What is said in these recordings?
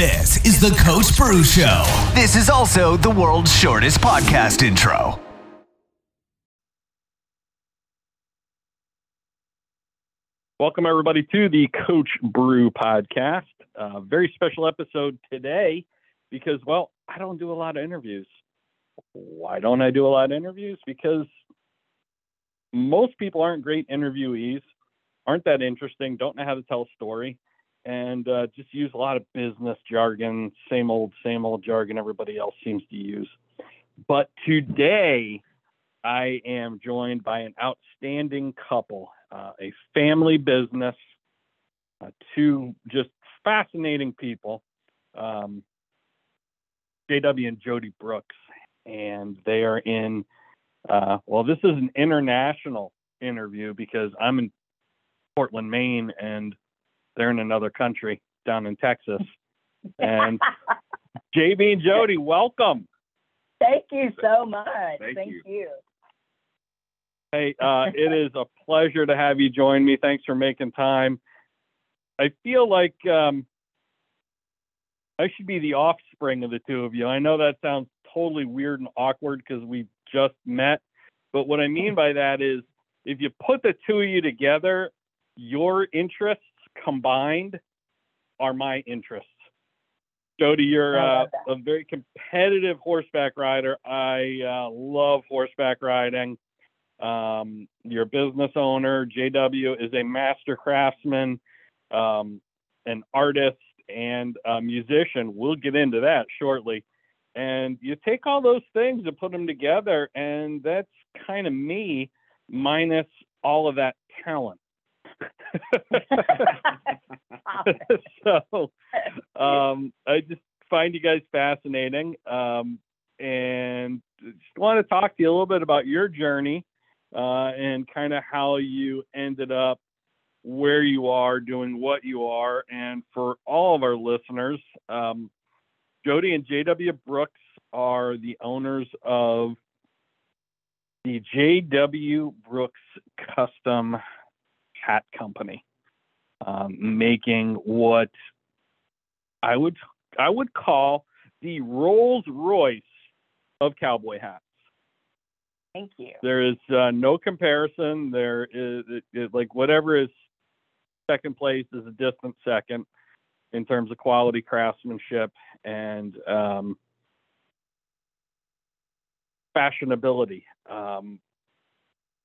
This is the Coach Bru Show. This is also the world's shortest podcast intro. Welcome, everybody, to the Coach Bru podcast. Uh, very special episode today because, well, I don't do a lot of interviews. Why don't I do a lot of interviews? Because most people aren't great interviewees, aren't that interesting, don't know how to tell a story, and uh, just use a lot of business jargon, same old, same old jargon everybody else seems to use. But today, I am joined by an outstanding couple, uh, a family business, uh, two just fascinating people, um, JW and Jody Brooks, and they are in. Uh, well, this is an international interview because I'm in Portland, Maine, and they're in another country down in Texas. And JB and Jody, welcome. Thank you so much. Thank Thank, you. you. Hey, uh, it is a pleasure to have you join me. Thanks for making time. I feel like um, I should be the offspring of the two of you. I know that sounds totally weird and awkward because we just met, but what I mean by that is if you put the two of you together, your interests combined are my interests. Jody, you're uh, a very competitive horseback rider. I uh, love horseback riding. Um, you're a business owner. JW is a master craftsman, um, an artist, and a musician. We'll get into that shortly. And you take all those things and put them together, and that's kind of me, minus all of that talent. so um, I just find you guys fascinating, um, and just want to talk to you a little bit about your journey uh, and kind of how you ended up where you are, doing what you are, and for all of our listeners, um, Jody and JW Brooks are the owners of the JW Brooks Custom Hat Company, um, making what I would I would call the Rolls Royce of cowboy hats. Thank you. There is uh, no comparison. There is it, it, like whatever is second place is a distant second in terms of quality craftsmanship and um, fashionability. Um,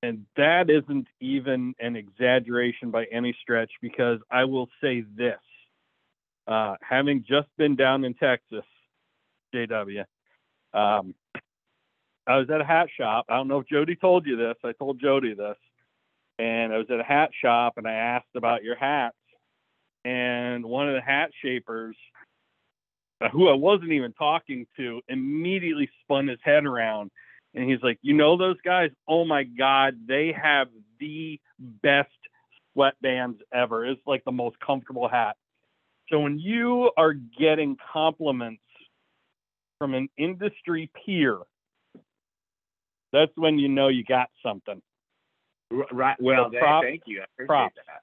and that isn't even an exaggeration by any stretch because I will say this. Uh, having just been down in Texas, JW, um, I was at a hat shop. I don't know if Jody told you this. I told Jody this. And I was at a hat shop and I asked about your hats. And one of the hat shapers, uh, who I wasn't even talking to, immediately spun his head around. And he's like, You know those guys? Oh my God, they have the best sweatbands ever. It's like the most comfortable hat. So when you are getting compliments from an industry peer, that's when you know you got something. Right. Well, So th- prop- thank you. I appreciate props. that.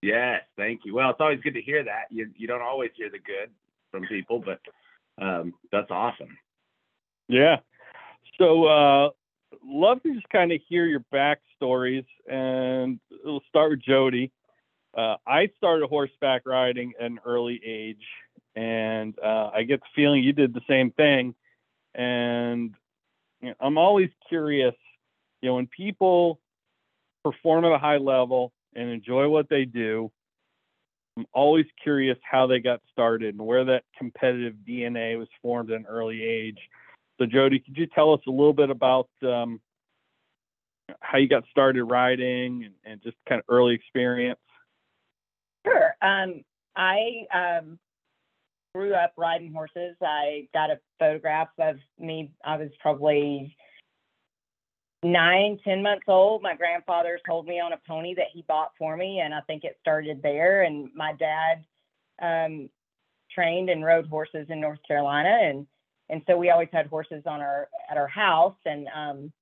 Yes, thank you. Well, it's always good to hear that. You you don't always hear the good from people, but um, that's awesome. Yeah. So, uh, love to just kind of hear your backstories, and we'll start with Jody. Uh, I started horseback riding at an early age, and uh, I get the feeling you did the same thing. And you know, I'm always curious, you know, when people perform at a high level and enjoy what they do, I'm always curious how they got started and where that competitive DNA was formed at an early age. So, Jody, could you tell us a little bit about um, how you got started riding and, and just kind of early experience? Sure. Um, I um, grew up riding horses. I got a photograph of me. I was probably nine, ten months old. My grandfather sold me on a pony that he bought for me, and I think it started there. And my dad um, trained and rode horses in North Carolina, and and so we always had horses on our at our house. And um,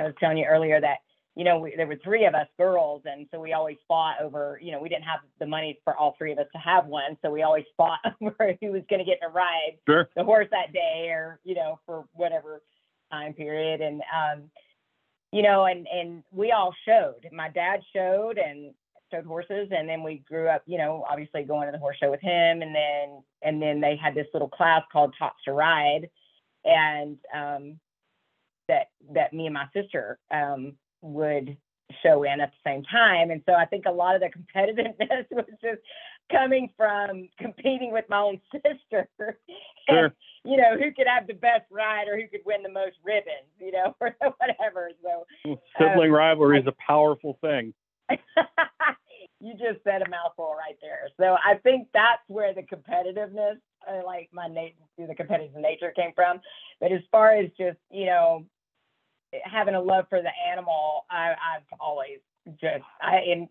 I was telling you earlier that you know, we, there were three of us girls, and so we always fought over, you know, we didn't have the money for all three of us to have one, so we always fought over who was going to get to ride Sure. the horse that day, or you know, for whatever time period, and um, you know, and and we all showed. My dad showed and showed horses, and then we grew up, you know, obviously going to the horse show with him, and then and then they had this little class called Tots to Ride, and um, that that me and my sister um, would show in at the same time. And so I think a lot of the competitiveness was just coming from competing with my own sister. Sure. And, you know, who could have the best ride or who could win the most ribbons, you know, or whatever. So Sibling rivalry is a powerful thing. you just said a mouthful right there. So I think that's where the competitiveness, uh, like my nat- the competitive nature came from. But as far as just, you know, having a love for the animal, I, I've always just I am,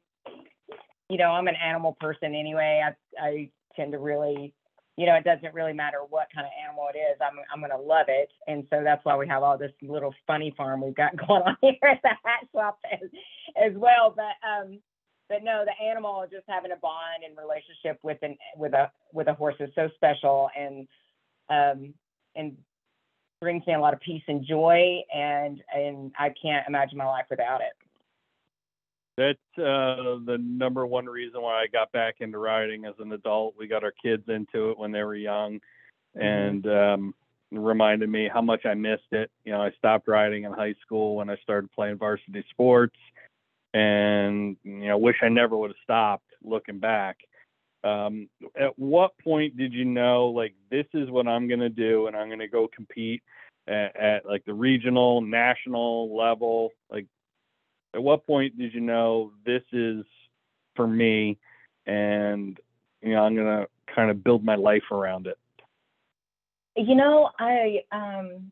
you know, I'm an animal person anyway. I I tend to really, you know, it doesn't really matter what kind of animal it is. I'm I'm gonna love it, and so that's why we have all this little funny farm we've got going on here at the hat shop as, as well. But um, but no, the animal just having a bond and relationship with an with a with a horse is so special and um and brings me a lot of peace and joy and and I can't imagine my life without it. That's uh, the number one reason why I got back into riding as an adult. We got our kids into it when they were young, and um, reminded me how much I missed it. You know, I stopped riding in high school when I started playing varsity sports, and you know, wish I never would have stopped. Looking back, um, at what point did you know like this is what I'm gonna do, and I'm gonna go compete at, at like the regional, national level? Like at what point did you know this is for me and you know i'm going to kind of build my life around it You know, I um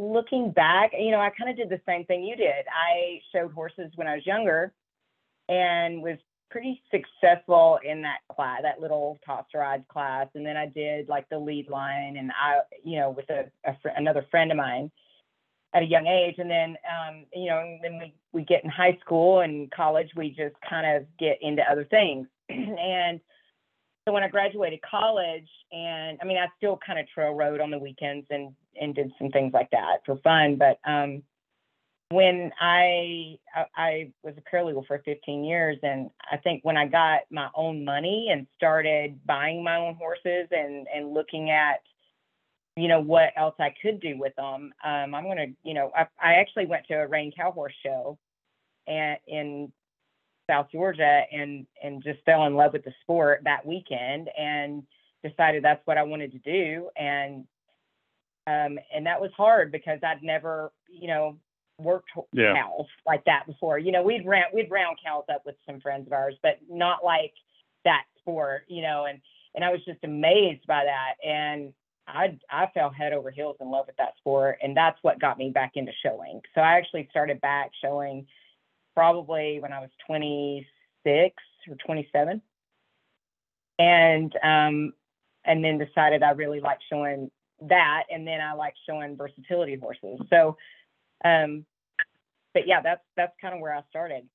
looking back, you know, I kind of did the same thing you did. I showed horses when I was younger and was pretty successful in that class, that little toss ride class. And then I did like the lead line and I, you know, with a, a fr- another friend of mine at a young age. And then, um, you know, and then we, we get in high school and college, we just kind of get into other things. and so when I graduated college, and I mean, I still kind of trail rode on the weekends and and did some things like that for fun. But um, when I I, I was a paralegal for 15 years, and I think when I got my own money and started buying my own horses and and looking at you know what else I could do with them, um, I'm gonna you know I, I actually went to a Reined Cow Horse show, and in South Georgia and and just fell in love with the sport that weekend and decided that's what I wanted to do. And um and that was hard because I'd never you know worked Yeah. cows like that before. You know we'd round we'd round cows up with some friends of ours but not like that sport you know and and I was just amazed by that. And I I fell head over heels in love with that sport and that's what got me back into showing so I actually started back showing probably when I was 26 or 27. And um, and then decided I really liked showing that, and then I like showing versatility horses. So, um, but yeah, that's that's kind of where I started.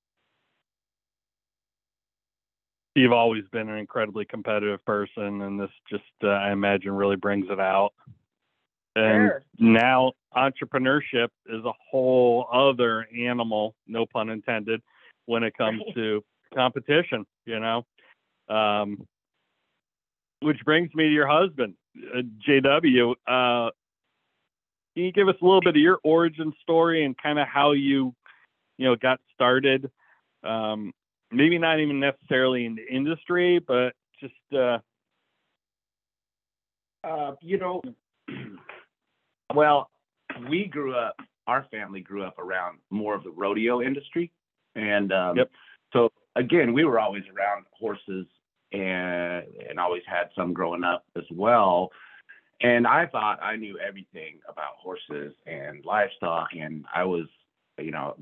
You've always been an incredibly competitive person and this just uh, i imagine really brings it out and Sure. now entrepreneurship is a whole other animal no pun intended when it comes Right. to competition you know um, which brings me to your husband uh, jw uh, can you give us a little bit of your origin story and kind of how you you know got started um, maybe not even necessarily in the industry but just uh, Uh, you know, well, we grew up. Our family grew up around more of the rodeo industry, and um, Yep. so again, we were always around horses, and and always had some growing up as well. And I thought I knew everything about horses and livestock, and I was, you know,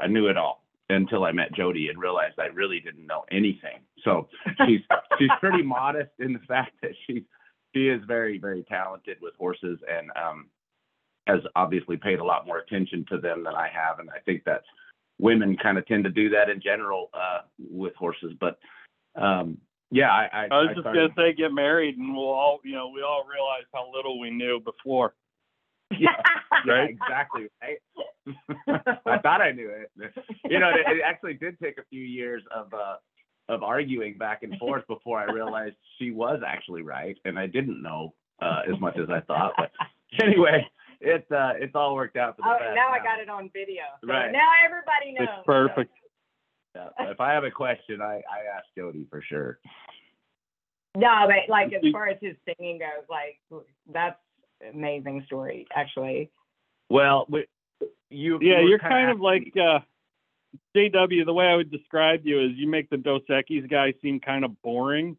I knew it all until I met Jody and realized I really didn't know anything. So she's she's pretty modest in the fact that she's she is very very talented with horses and um has obviously paid a lot more attention to them than I have and I think that's women kind of tend to do that in general uh, with horses. But um, yeah, I, I, I was I just started- gonna say get married, and we'll all, you know, we all realize how little we knew before. Yeah, yeah, Right? exactly. Right? I thought I knew it. You know, it, it actually did take a few years of uh, of arguing back and forth before I realized she was actually right, and I didn't know uh, as much as I thought. But anyway, it uh, it's all worked out for the Oh, best. now I got it on video. So Right. now everybody knows. It's perfect. Yeah, but if I have a question, I I ask Jody for sure. No, but like as far as his singing goes, like that's amazing story actually. Well, we, you yeah, you you're kinda of like uh, JW. The way I would describe you is you make the Dos Equis guy seem kind of boring.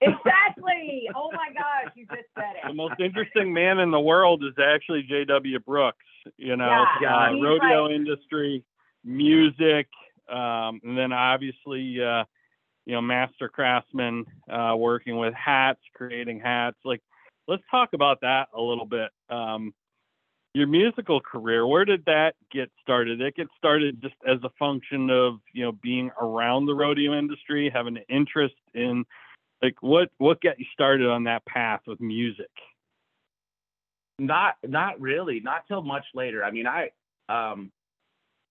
Exactly. oh my gosh, you just said it. The most interesting man in the world is actually JW Brooks. You know, Yeah, uh, he's rodeo like- industry, music, um, and then obviously, uh, you know, master craftsman, uh, working with hats, creating hats. Like, let's talk about that a little bit. Um, your musical career, where did that get started? It get started just as a function of you know being around the rodeo industry, having an interest in like what what got you started on that path with music? Not not really, not till much later. I mean, I um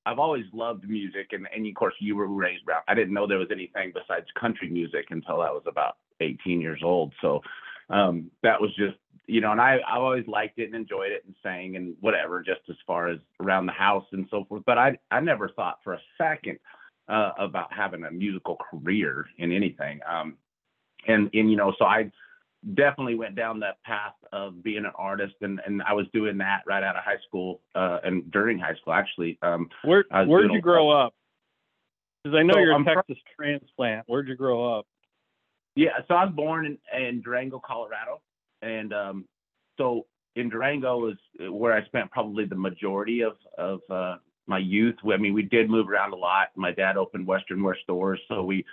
I've always loved music and and of course you were raised around. I didn't know there was anything besides country music until I was about 18 years old. So um that was just you know, and I I always liked it and enjoyed it and sang and whatever just as far as around the house and so forth, but I I never thought for a second uh about having a musical career in anything. Um and and you know, so I definitely went down that path of being an artist and and I was doing that right out of high school uh and during high school actually um Where where'd you grow up? Because I know So you're a I'm from- Texas transplant. Where'd you grow up? Yeah so I was born in, in Durango Colorado and um so in Durango is where I spent probably the majority of of uh my youth I mean we did move around a lot my dad opened western wear stores so we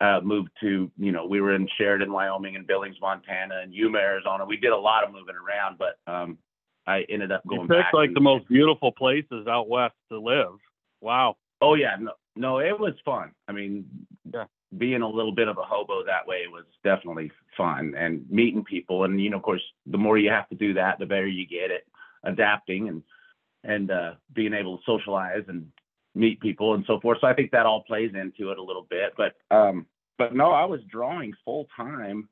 uh, moved to, you know, we were in Sheridan, Wyoming, and Billings, Montana, and Yuma, Arizona. We did a lot of moving around, but um, I ended up going. You picked back. like the most beautiful places out west to live. Wow. Oh yeah, no, no, it was fun. I mean, Yeah. Being a little bit of a hobo that way was definitely fun, and meeting people, and you know, of course, the more you have to do that, the better you get at adapting and and uh, being able to socialize and meet people and so forth. So I think that all plays into it a little bit. But um, but no, I was drawing full time,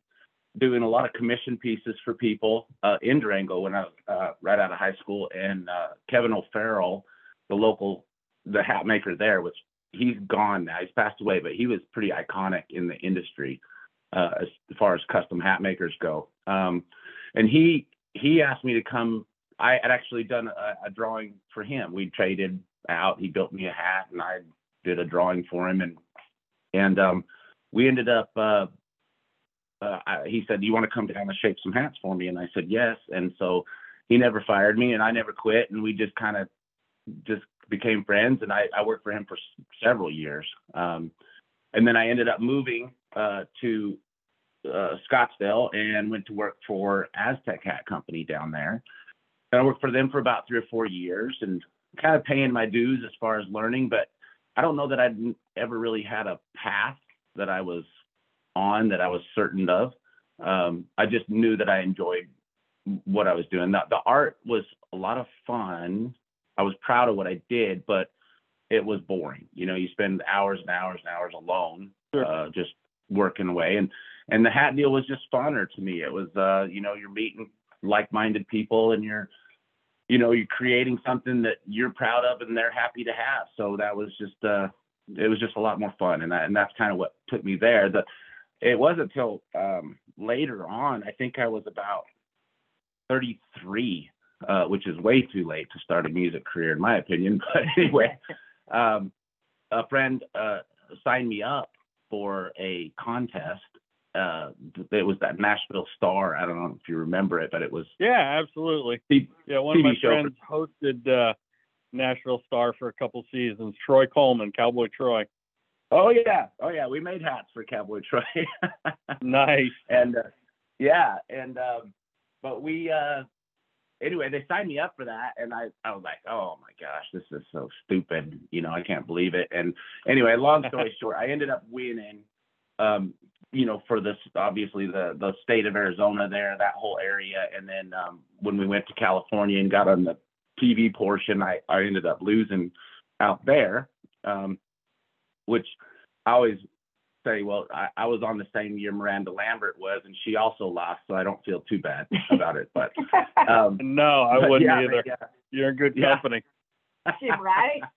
doing a lot of commission pieces for people uh, in Durango when I was uh, right out of high school, and uh, Kevin O'Farrell, the local the hat maker there, which he's gone now. He's passed away, but he was pretty iconic in the industry uh, as far as custom hat makers go. Um, and he he asked me to come. I had actually done a, a drawing for him. We traded out. He built me a hat, and I did a drawing for him, and and um, we ended up. Uh, uh, I, he said, "Do you want to come down and shape some hats for me?" And I said, "Yes." And so he never fired me, and I never quit, and we just kind of just became friends. And I, I worked for him for s- several years, um, and then I ended up moving uh, to uh, Scottsdale and went to work for Aztec Hat Company down there. And I worked for them for about three or four years, and kind of paying my dues as far as learning. But I don't know that I'd ever really had a path that I was on that I was certain of. Um, I just knew that I enjoyed what I was doing. The, the art was a lot of fun. I was proud of what I did, but it was boring. You know, you spend hours and hours and hours alone, Sure. uh, just working away. And and the hat deal was just funner to me. It was, uh, you know, you're meeting like-minded people, and you're, you know, you're creating something that you're proud of and they're happy to have. So that was just, uh, it was just a lot more fun, and that, and that's kind of what took me there. The it wasn't until um, later on. I think I was about 33, uh, which is way too late to start a music career, in my opinion. But anyway, um, a friend uh, signed me up for a contest. Uh, it was that Nashville Star. I don't know if you remember it, but it was Yeah, absolutely. Yeah, one of my TV show for- friends hosted uh, Nashville Star for a couple seasons. Troy Coleman, Cowboy Troy. Oh yeah, oh yeah. We made hats for Cowboy Troy. Nice. and uh, yeah, and um, but we uh, anyway, they signed me up for that, and I I was like, oh my gosh, this is so stupid. You know, I can't believe it. And anyway, long story short, I ended up winning. Um, you know, for this obviously the the state of Arizona there, that whole area, and then um, when we went to California and got on the TV portion, I I ended up losing out there, um, which I always say, well, I, I was on the same year Miranda Lambert was, and she also lost, so I don't feel too bad about it. But um, no, I but wouldn't yeah, either. yeah. You're in good Yeah. company. right?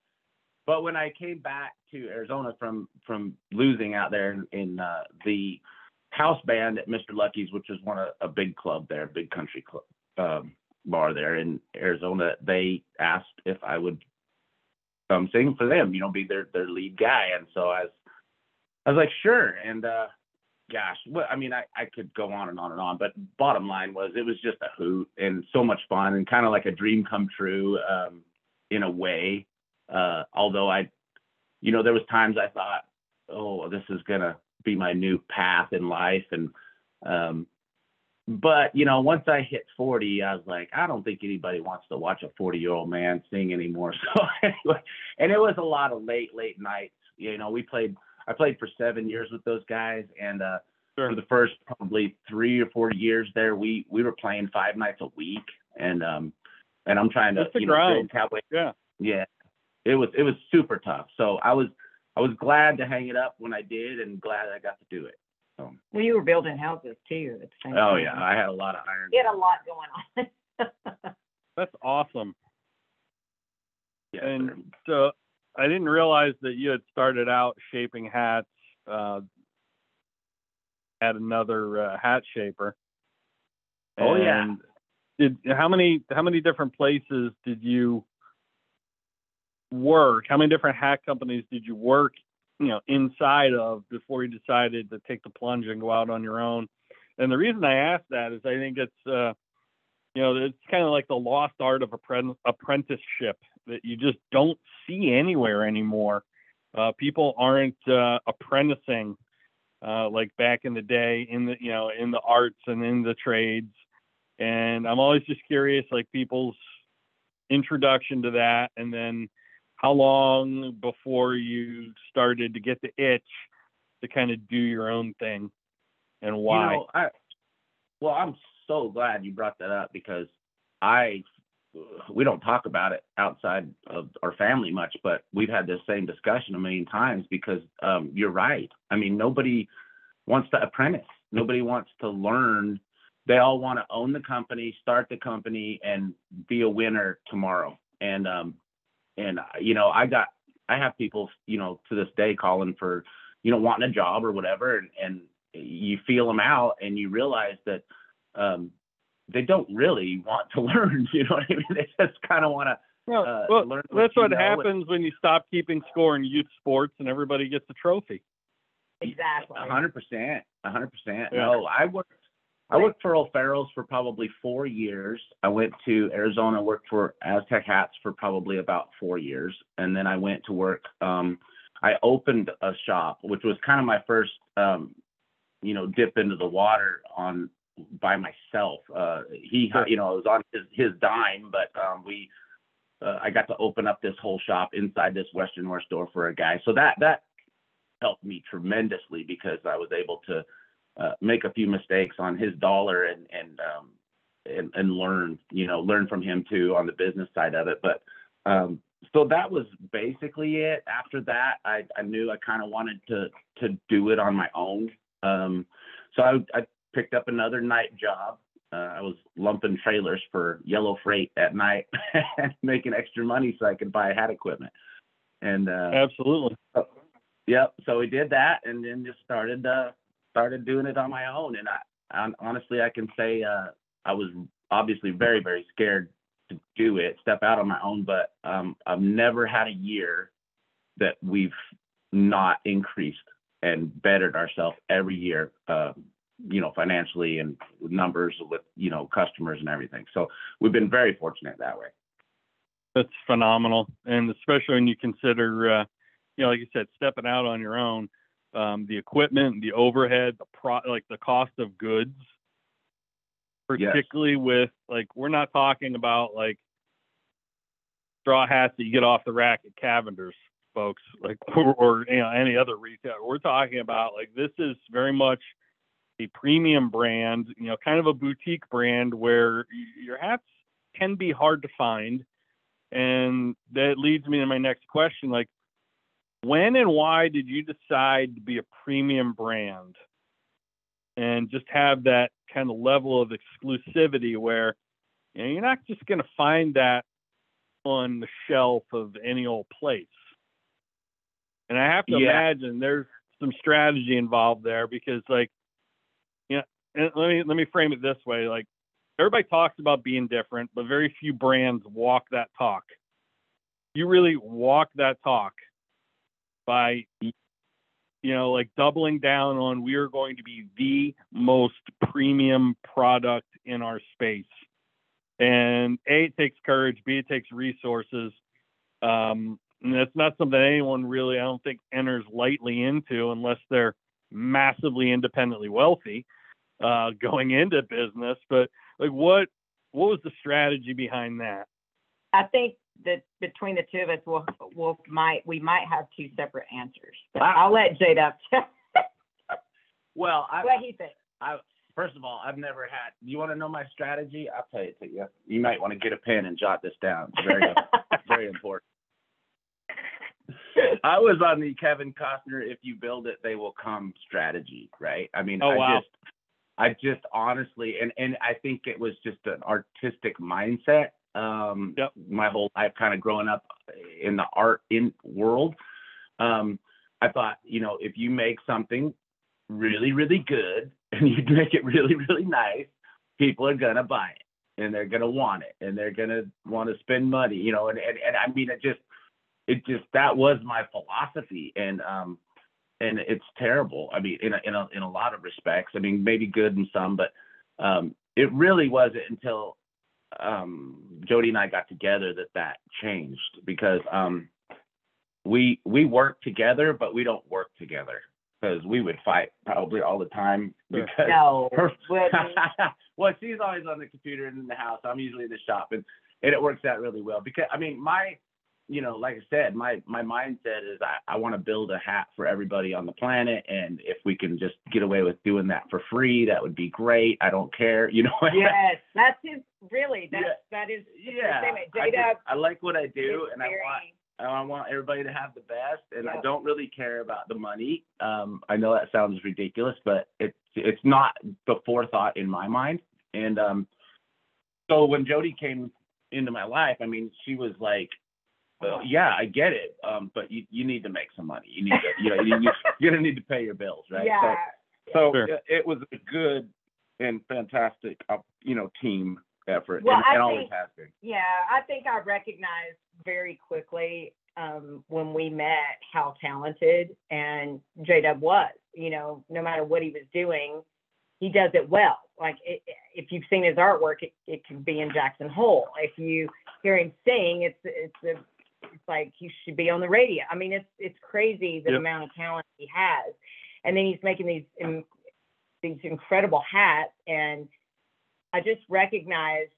But when I came back to Arizona from from losing out there in, in uh, the house band at Mr. Lucky's, which is one of a big club there, big country club um, bar there in Arizona, they asked if I would come sing for them, you know, be their their lead guy, and so I was I was like, sure, and uh, gosh, I mean, I I could go on and on and on, but bottom line was it was just a hoot and so much fun and kind of like a dream come true um, in a way. Uh, although I, you know, there was times I thought, oh, this is gonna be my new path in life, and um, but you know, once I hit 40, I was like, I don't think anybody wants to watch a 40 year old man sing anymore. So anyway, and it was a lot of late, late nights. You know, we played. I played for seven years with those guys, and uh, Sure. for the first probably three or four years there, we we were playing five nights a week, and um, and I'm trying to That's the you know grind. build cowboy. Yeah. Yeah, it was it was super tough. So I was I was glad to hang it up when I did, and glad I got to do it. So, Well, you were building houses too at the same oh time. yeah, I had a lot of iron. You had a lot going on. That's awesome. Yeah, sir. And so I didn't realize that you had started out shaping hats uh, at another uh, hat shaper. Oh, yeah. Did how many how many different places did you work? How many different hat companies did you work, you know, inside of before you decided to take the plunge and go out on your own? And the reason I ask that is I think it's uh, you know, it's kind of like the lost art of apprenticeship that you just don't see anywhere anymore. Uh, people aren't uh, apprenticing uh, like back in the day in the you know in the arts and in the trades. And I'm always just curious, like people's introduction to that, and then how long before you started to get the itch to kind of do your own thing, and why? You know, I, well, I'm so glad you brought that up because I, we don't talk about it outside of our family much, but we've had this same discussion a million times because um, you're right. I mean, nobody wants to apprentice. Nobody wants to learn. They all want to own the company, start the company, and be a winner tomorrow. And um, and you know, I got, I have people, you know, to this day calling for, you know, wanting a job or whatever, and and you feel them out and you realize that um, they don't really want to learn. You know what I mean? They just kind of want to. Well, uh, well, learn what that's what know and- happens when you stop keeping score in youth sports and everybody gets a trophy. exactly. Hundred percent, hundred percent. Yeah. No, I worked. I worked for O'Farrell's for probably four years. I went to Arizona, worked for Aztec Hats for probably about four years, and then I went to work. Um, I opened a shop, which was kind of my first, um, you know, dip into the water on by myself. Uh, he, you know, it was on his, his dime, but um, we, uh, I got to open up this whole shop inside this Western Wear store for a guy. So that that helped me tremendously because I was able to uh, make a few mistakes on his dollar and and um, and, and learn, you know, learn from him too on the business side of it. But um, so that was basically it. After that, I, I knew I kind of wanted to to do it on my own. Um, so I, I picked up another night job. Uh, I was lumping trailers for Yellow Freight at night, making extra money so I could buy hat equipment. And uh, Absolutely. Yep. So we did that, and then just started uh, started doing it on my own. And I, hon- honestly, I can say uh, I was obviously very very scared to do it, step out on my own. But um, I've never had a year that we've not increased and bettered ourselves every year. Uh, you know, financially and with numbers with you know customers and everything. So we've been very fortunate that way. That's phenomenal, and especially when you consider, uh, you know, like you said, stepping out on your own, um, the equipment, the overhead, the pro, like the cost of goods. particularly with like we're not talking about like straw hats that you get off the rack at Cavender's, folks, like or, or you know any other retail. We're talking about like this is very much a premium brand, you know, kind of a boutique brand where your hats can be hard to find. And that leads me to my next question like when and why did you decide to be a premium brand and just have that kind of level of exclusivity where you know, you're not just going to find that on the shelf of any old place. And I have to yeah. imagine there's some strategy involved there because like let me let me frame it this way like everybody talks about being different but very few brands walk that talk. You really walk that talk by you know like doubling down on we are going to be the most premium product in our space. And a it takes courage b it takes resources. Um, and that's not something anyone really i don't think enters lightly into unless they're massively independently wealthy uh, going into business but like what what was the strategy behind that i think that between the two of us we'll, we'll might we might have two separate answers but i'll let J Dub well I, what he thinks I, first of all, I've never had. You want to know my strategy? I'll tell it to you. You might want to get a pen and jot this down. It's very, very important. I was on the Kevin Costner "If you build it, they will come" strategy, right? I mean, oh, I wow. just, I just honestly, and and I think it was just an artistic mindset. Um, yep. my whole life, kind of growing up in the art in world. Um, I thought, you know, if you make something really, really good and you make it really, really nice, people are gonna buy it and they're gonna want it and they're gonna want to spend money, you know. And, and and I mean, it just, it just that was my philosophy, and um, and it's terrible. I mean, in a, in a in a lot of respects. I mean, maybe good in some, but um, it really wasn't until um, Jody and I got together that that changed because um, we we work together, but we don't work together because we would fight probably all the time because no, her, well she's always on the computer and in the house i'm usually in the shop and, and it works out really well because i mean my you know like i said my my mindset is i, I want to build a hat for everybody on the planet and if we can just get away with doing that for free that would be great i don't care you know yes that's his really that's yeah. that is yeah I, just, I like what i do and i want I want everybody to have the best, and yeah. I don't really care about the money. Um, I know that sounds ridiculous, but it's it's not the forethought in my mind. And um, so when Jody came into my life, I mean, she was like, well, "Yeah, I get it, um, but you, you need to make some money. You need to, you know, you, you're gonna need to pay your bills, right?" Yeah. So, so sure. it, it was a good and fantastic, uh, you know, team effort, well, and, and think, always has been. Yeah, I think I recognized very quickly um, when we met how talented and J Dub was. You know, no matter what he was doing, he does it well. Like it, if you've seen his artwork, it, it can be in Jackson Hole. If you hear him sing, it's it's a, it's like he should be on the radio. I mean, it's it's crazy the yep. amount of talent he has. And then he's making these um, these incredible hats, and I just recognize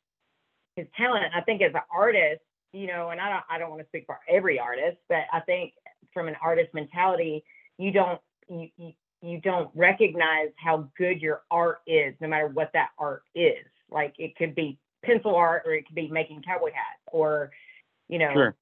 his talent. I think as an artist, you know, and I don't I don't want to speak for every artist, but I think from an artist mentality, you don't you, you you don't recognize how good your art is, no matter what that art is. Like it could be pencil art, or it could be making cowboy hats, or you know, sure.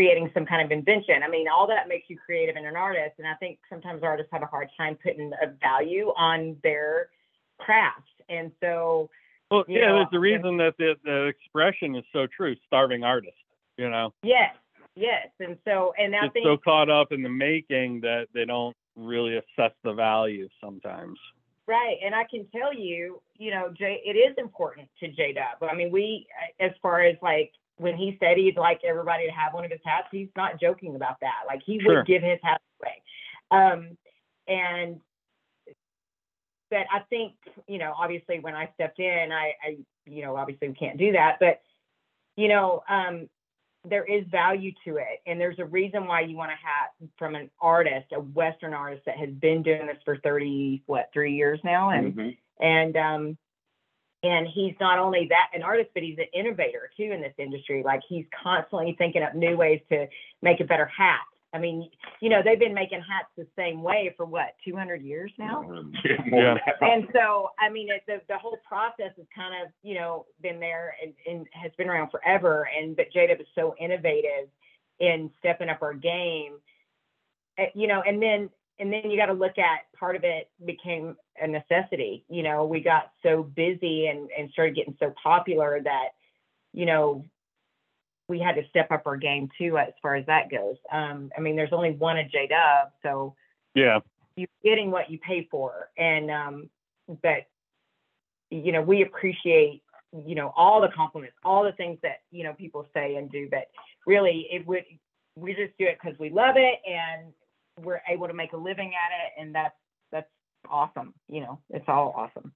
Creating some kind of invention. I mean, all that makes you creative and an artist. And I think sometimes artists have a hard time putting a value on their craft. And so well, yeah, know, there's the reason that the, the expression is so true. Starving artist, you know. Yes, yes, and so and I think so caught up in the making that they don't really assess the value sometimes. Right, and I can tell you, you know, Jay, it is important to J Dub. I mean, we, as far as like when he said he'd like everybody to have one of his hats, he's not joking about that. Like he Sure. would give his hat away. Um, and but I think, you know, obviously when I stepped in, I, I, you know, obviously we can't do that, but you know, um, there is value to it, and there's a reason why you want a hat from an artist, a Western artist that has been doing this for thirty, what, three years now, and Mhm. and um, and he's not only that an artist, but he's an innovator too in this industry. Like he's constantly thinking up new ways to make a better hat. I mean, you know, they've been making hats the same way for what 200 years now. Yeah. And so, I mean, it, the the whole process has kind of, you know, been there and, and has been around forever. And but J-Dub is so innovative in stepping up our game, you know. And then and then you got to look at part of it became a necessity. You know, we got so busy and and started getting so popular that, you know, we had to step up our game too as far as that goes. Um, I mean, there's only one at J-Dub, so Yeah. you're getting what you pay for and um but you know we appreciate you know all the compliments all the things that you know people say and do but really it would we just do it because we love it and we're able to make a living at it and that's that's awesome you know it's all awesome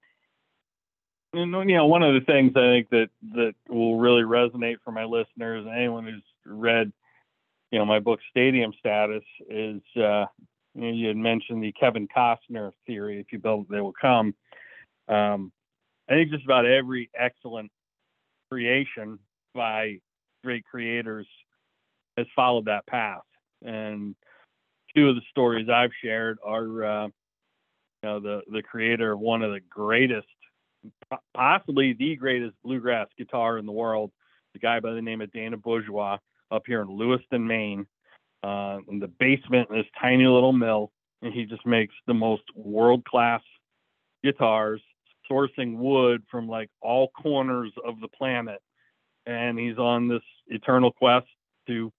And you know, one of the things I think that that will really resonate for my listeners and anyone who's read, you know, my book Stadium Status is uh, you, know, you had mentioned the Kevin Costner theory. If you build, it, they will come. Um, I think just about every excellent creation by great creators has followed that path. And two of the stories I've shared are, uh, you know, the the creator of one of the greatest possibly the greatest bluegrass guitar in the world, the guy by the name of Dana Bourgeois up here in Lewiston, Maine, uh, in the basement in this tiny little mill. And he just makes the most world class guitars, sourcing wood from like all corners of the planet. And he's on this eternal quest to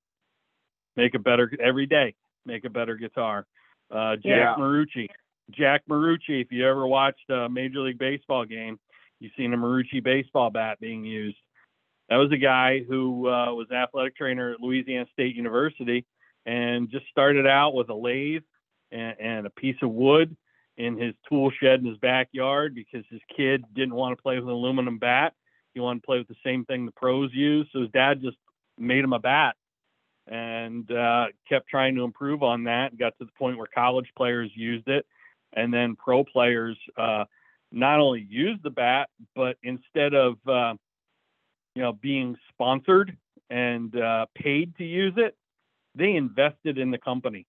make a better every day, make a better guitar. Uh, Jack Yeah. Marucci, Jack Marucci, if you ever watched a Major League Baseball game, you've seen a Marucci baseball bat being used. That was a guy who uh, was athletic trainer at Louisiana State University and just started out with a lathe and, and a piece of wood in his tool shed in his backyard because his kid didn't want to play with an aluminum bat. He wanted to play with the same thing the pros use. So his dad just made him a bat and uh, kept trying to improve on that. Got to the point where college players used it and then pro players uh, not only use the bat, but instead of uh, you know being sponsored and uh, paid to use it, they invested in the company,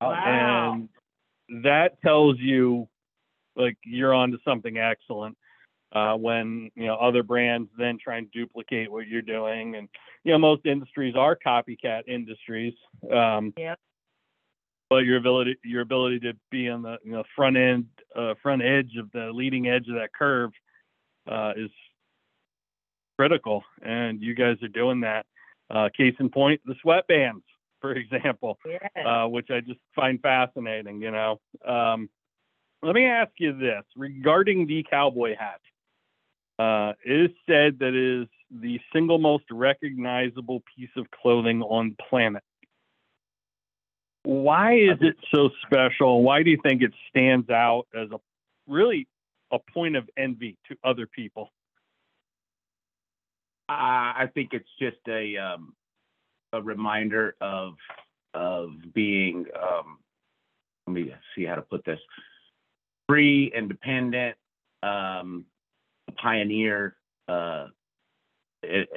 Wow. and that tells you like you're onto something excellent. Uh, when you know other brands then try and duplicate what you're doing, and you know most industries are copycat industries. Um, Yep. But your ability your ability to be on the you know front end uh, front edge of the leading edge of that curve uh, is critical and you guys are doing that. Uh, case in point the sweatbands for example yeah uh, which i just find fascinating you know. Um, let me ask you this regarding the cowboy hat uh, it is said that it is the single most recognizable piece of clothing on the planet why is it so special? Why do you think it stands out as a really a point of envy to other people? I I think it's just a um, a reminder of of being um, let me see how to put this free, independent, um, a pioneer, uh,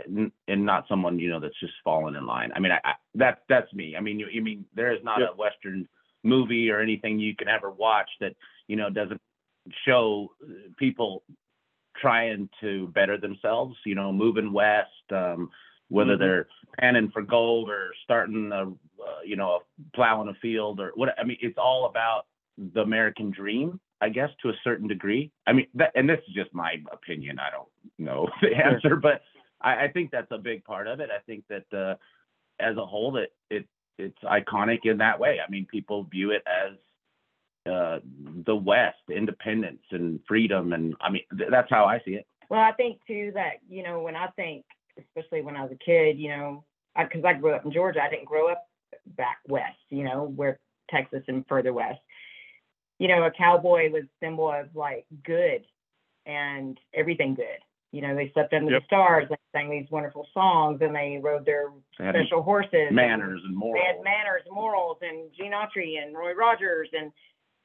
and, and not someone you know that's just fallen in line. I mean, I, I, that's that's me. I mean, you, you mean there is not Yep. a Western movie or anything you can ever watch that you know doesn't show people trying to better themselves. You know, moving west, um, whether Mhm. they're panning for gold or starting a uh, you know plowing a field or what. I mean, it's all about the American dream. I guess to a certain degree. I mean, that, and this is just my opinion. I don't know the answer, but I, I think that's a big part of it. I think that uh, as a whole, that it it's iconic in that way. I mean, people view it as uh, the West, independence and freedom, and I mean th- that's how I see it. Well, I think too that you know when I think, especially when I was a kid, you know, because I, grew up in Georgia, I didn't grow up back west, you know, where Texas and further west. You know, a cowboy was symbol of like good and everything good. You know, they slept under Yep. the stars, they sang these wonderful songs, and they rode their They had special horses. manners and They morals. had manners, morals, and Gene Autry and Roy Rogers, and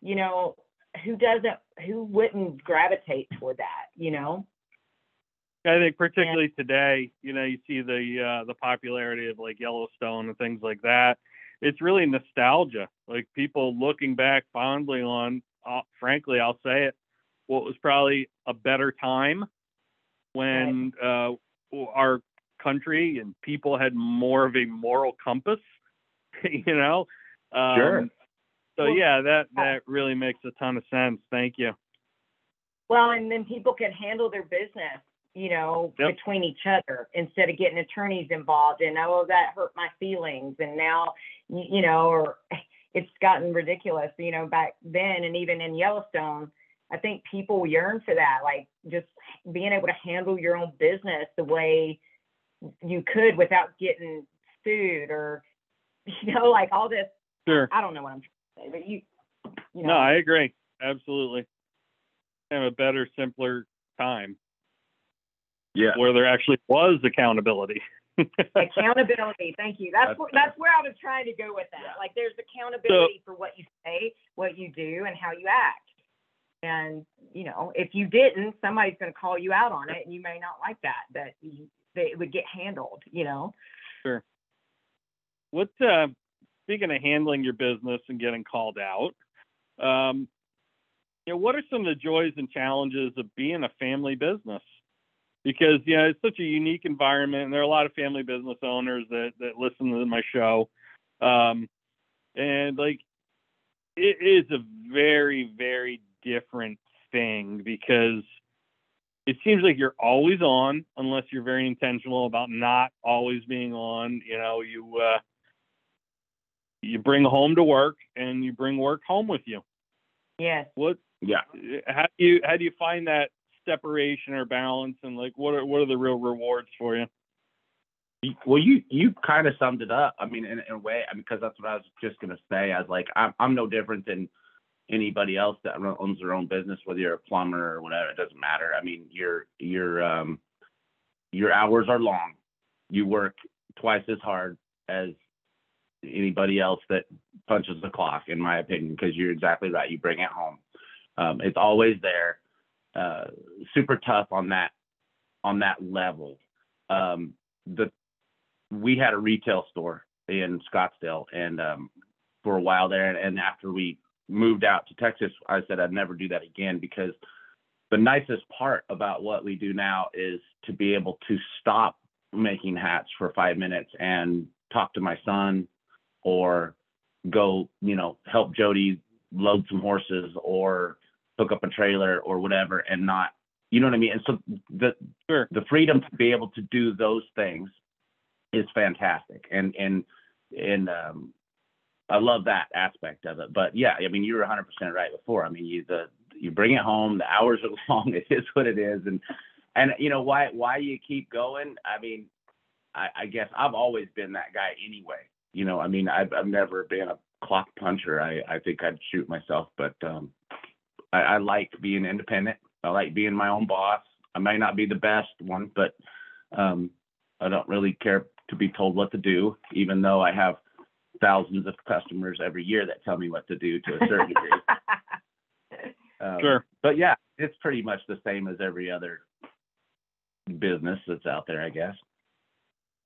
you know, who doesn't who wouldn't gravitate toward that, you know? I think particularly today, you know, you see the uh, the popularity of like Yellowstone and things like that. It's really nostalgia, like people looking back fondly on. Uh, frankly, I'll say it, what was probably a better time when uh, our country and people had more of a moral compass. you know. Um, Sure. So Well, yeah, that that really makes a ton of sense. Thank you. Well, and then people could handle their business, you know, Yep. between each other instead of getting attorneys involved and oh that hurt my feelings and now you know, or it's gotten ridiculous, you know, back then and even in Yellowstone, I think people yearn for that, like just being able to handle your own business the way you could without getting sued or you know, like all this Sure. I don't know what I'm trying to say, but you you know No, I agree. Absolutely. Have a better, simpler time Yeah. where there actually was accountability. accountability thank you that's That's- where, that's where i was trying to go with that Yeah. like there's accountability for what you say what you do and how you act and you know if you didn't somebody's going to call you out on it and you may not like that that you that it would get handled you know Sure. what uh, speaking of handling your business and getting called out, um, you know, what are some of the joys and challenges of being a family business? Because you know it's such a unique environment, and there are a lot of family business owners that that listen to my show, um, and like it is a very very different thing because it seems like you're always on unless you're very intentional about not always being on. You know, you uh, you bring home to work and you bring work home with you. yes What Yeah. how do you how do you find that separation or balance and like what are what are the real rewards for you? You- Well, you you kind of summed it up. I mean, in, in a way, I mean, because that's what I was just gonna say. I was like, I'm I'm no different than anybody else that owns their own business, whether you're a plumber or whatever. It doesn't matter. I mean, your your um your hours are long. You work twice as hard as anybody else that punches the clock, in my opinion, because you're exactly right. You bring it home. Um, it's always there. Uh, super tough on that on that level. Um, the we had a retail store in Scottsdale and um, for a while there. And after we moved out to Texas, I said I'd never do that again because the nicest part about what we do now is to be able to stop making hats for five minutes and talk to my son or go, you know, help Jody load some horses or hook up a trailer or whatever and not, you know what I mean? And so the, Sure. the freedom to be able to do those things is fantastic. And, and, and, um, I love that aspect of it. But yeah, I mean, you were 100% right before. I mean, you, the, you bring it home, the hours are long, it is what it is. And, and you know, why, why you keep going? I mean, I, I guess I've always been that guy anyway. You know, I mean, I've, I've never been a clock puncher. I, I think I'd shoot myself, but, um, I, I like being independent. I like being my own boss. I may not be the best one, but um, I don't really care to be told what to do, even though I have thousands of customers every year that tell me what to do to a certain degree. Um, Sure. But yeah, it's pretty much the same as every other business that's out there, I guess.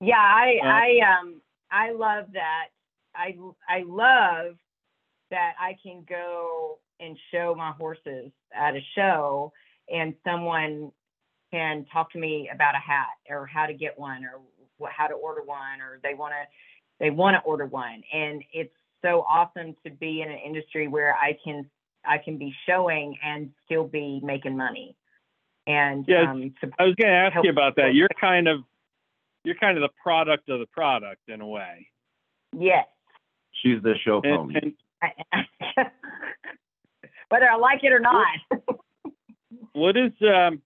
Yeah, I Uh, I um I love that. I I love that I can go and show my horses at a show and someone can talk to me about a hat or how to get one or how to order one or they want to they want to order one and it's so awesome to be in an industry where I can I can be showing and still be making money. And Yeah, um sup- I was going to ask you about that. You're kind of you're kind of the product of the product in a way. yes. She's the show And, pony. and whether I like it or not. what is um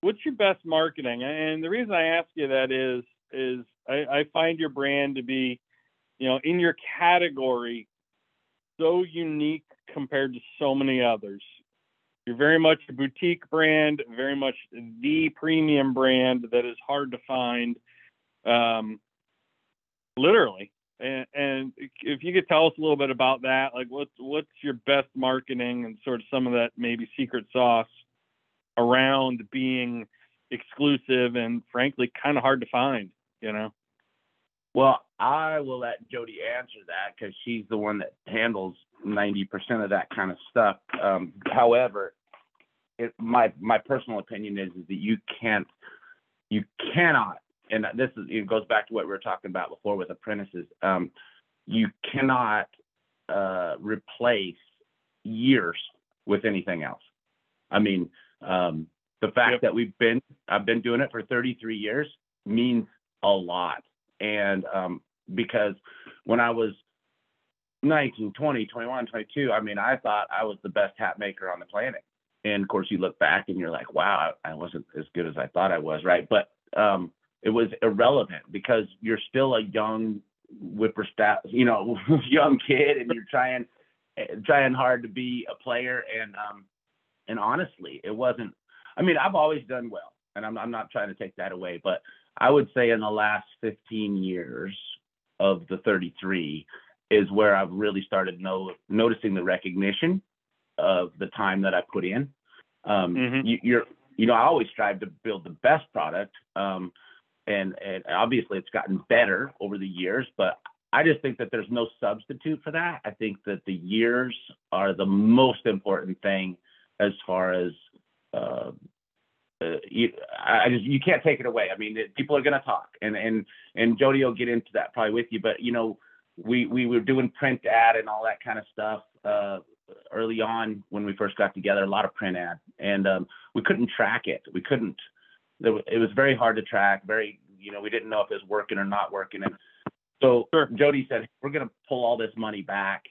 what's your best marketing and the reason i ask you that is is I, I find your brand to be you know in your category so unique compared to so many others you're very much a boutique brand very much the premium brand that is hard to find um literally And, and if you could tell us a little bit about that, like what's what's your best marketing and sort of some of that maybe secret sauce around being exclusive and frankly kind of hard to find, you know? Well, I will let Jody answer that because she's the one that handles 90% of that kind of stuff. Um, however, it, my my personal opinion is, is that you can't, you cannot, and this is it goes back to what we were talking about before with apprentices. Um, you cannot uh, replace years with anything else. I mean, um, the fact Yep. that we've been I've been doing it for 33 years means a lot. And um, because when I was 19, 20, 21, 22, I mean, I thought I was the best hat maker on the planet. And of course, you look back and you're like, wow, I wasn't as good as I thought I was, right? But um, it was irrelevant because you're still a young whippersnapper, you know, young kid, and you're trying trying hard to be a player. And um, and honestly, it wasn't. I mean, I've always done well, and I'm I'm not trying to take that away, but I would say in the last 15 years of the 33 is where I've really started no, noticing the recognition of the time that I put in. Um, Mhm. you, you're, you know, I always strive to build the best product, um, and and obviously it's gotten better over the years, but I just think that there's no substitute for that. I think that the years are the most important thing as far as uh, uh, you, I just you can't take it away. I mean, it, people are going to talk, and and and Jody will get into that probably with you. But you know, we we were doing print ad and all that kind of stuff uh, early on when we first got together. A lot of print ad, and um, we couldn't track it. We couldn't. There, it was very hard to track. Very, you know, we didn't know if it was working or not working. And so Sure. Jody said, we're going to pull all this money back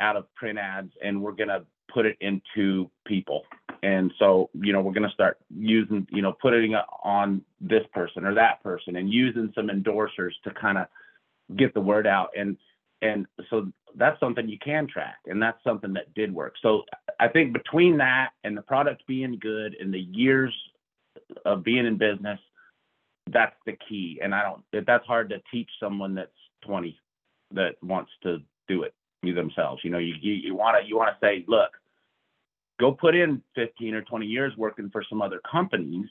out of print ads, and we're going to put it into people. And so, you know, we're going to start using, you know, putting it on this person or that person and using some endorsers to kind of get the word out. And, and so that's something you can track and that's something that did work. So I think between that and the product being good and the years of being in business, that's the key. And I don't, that's hard to teach someone that's 20 that wants to do it themselves. You know, you, you, you want to, you want to say, look, go put in 15 or 20 years working for some other companies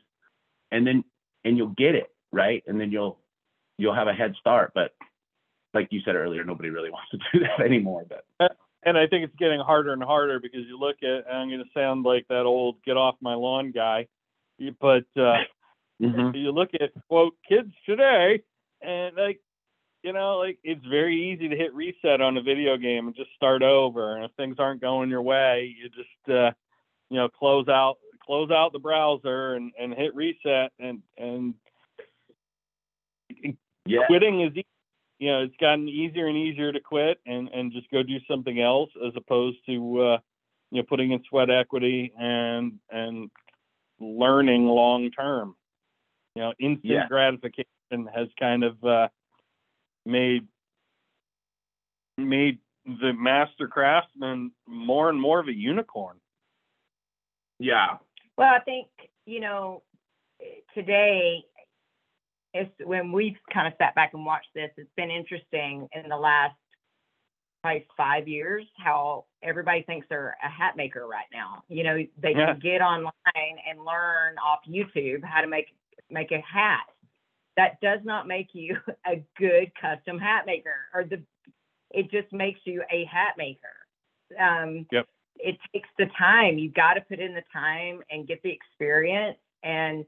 and then and you'll get it right? And then you'll you'll have a head start. But like you said earlier nobody really wants to do that anymore but. And I think it's getting harder and harder because you look at, and I'm going to sound like that old get off my lawn guy, but uh, you look at quote kids today, and like, you know, like it's very easy to hit reset on a video game and just start over. And if things aren't going your way, you just, uh, you know, close out, close out the browser and, and hit reset. And and yeah quitting is, you know, it's gotten easier and easier to quit and and just go do something else as opposed to, uh, you know, putting in sweat equity and and learning long term. You know, instant Yeah. gratification has kind of uh, made made the master craftsman more and more of a unicorn. yeah Well, I think, you know, today, it's when we've kind of sat back and watched this, it's been interesting in the last probably five years how everybody thinks they're a hat maker right now. You know, they Yeah. can get online and learn off YouTube how to make make a hat. That does not make you a good custom hat maker or the it just makes you a hat maker. Um, Yep. It takes the time. You've got to put in the time and get the experience. And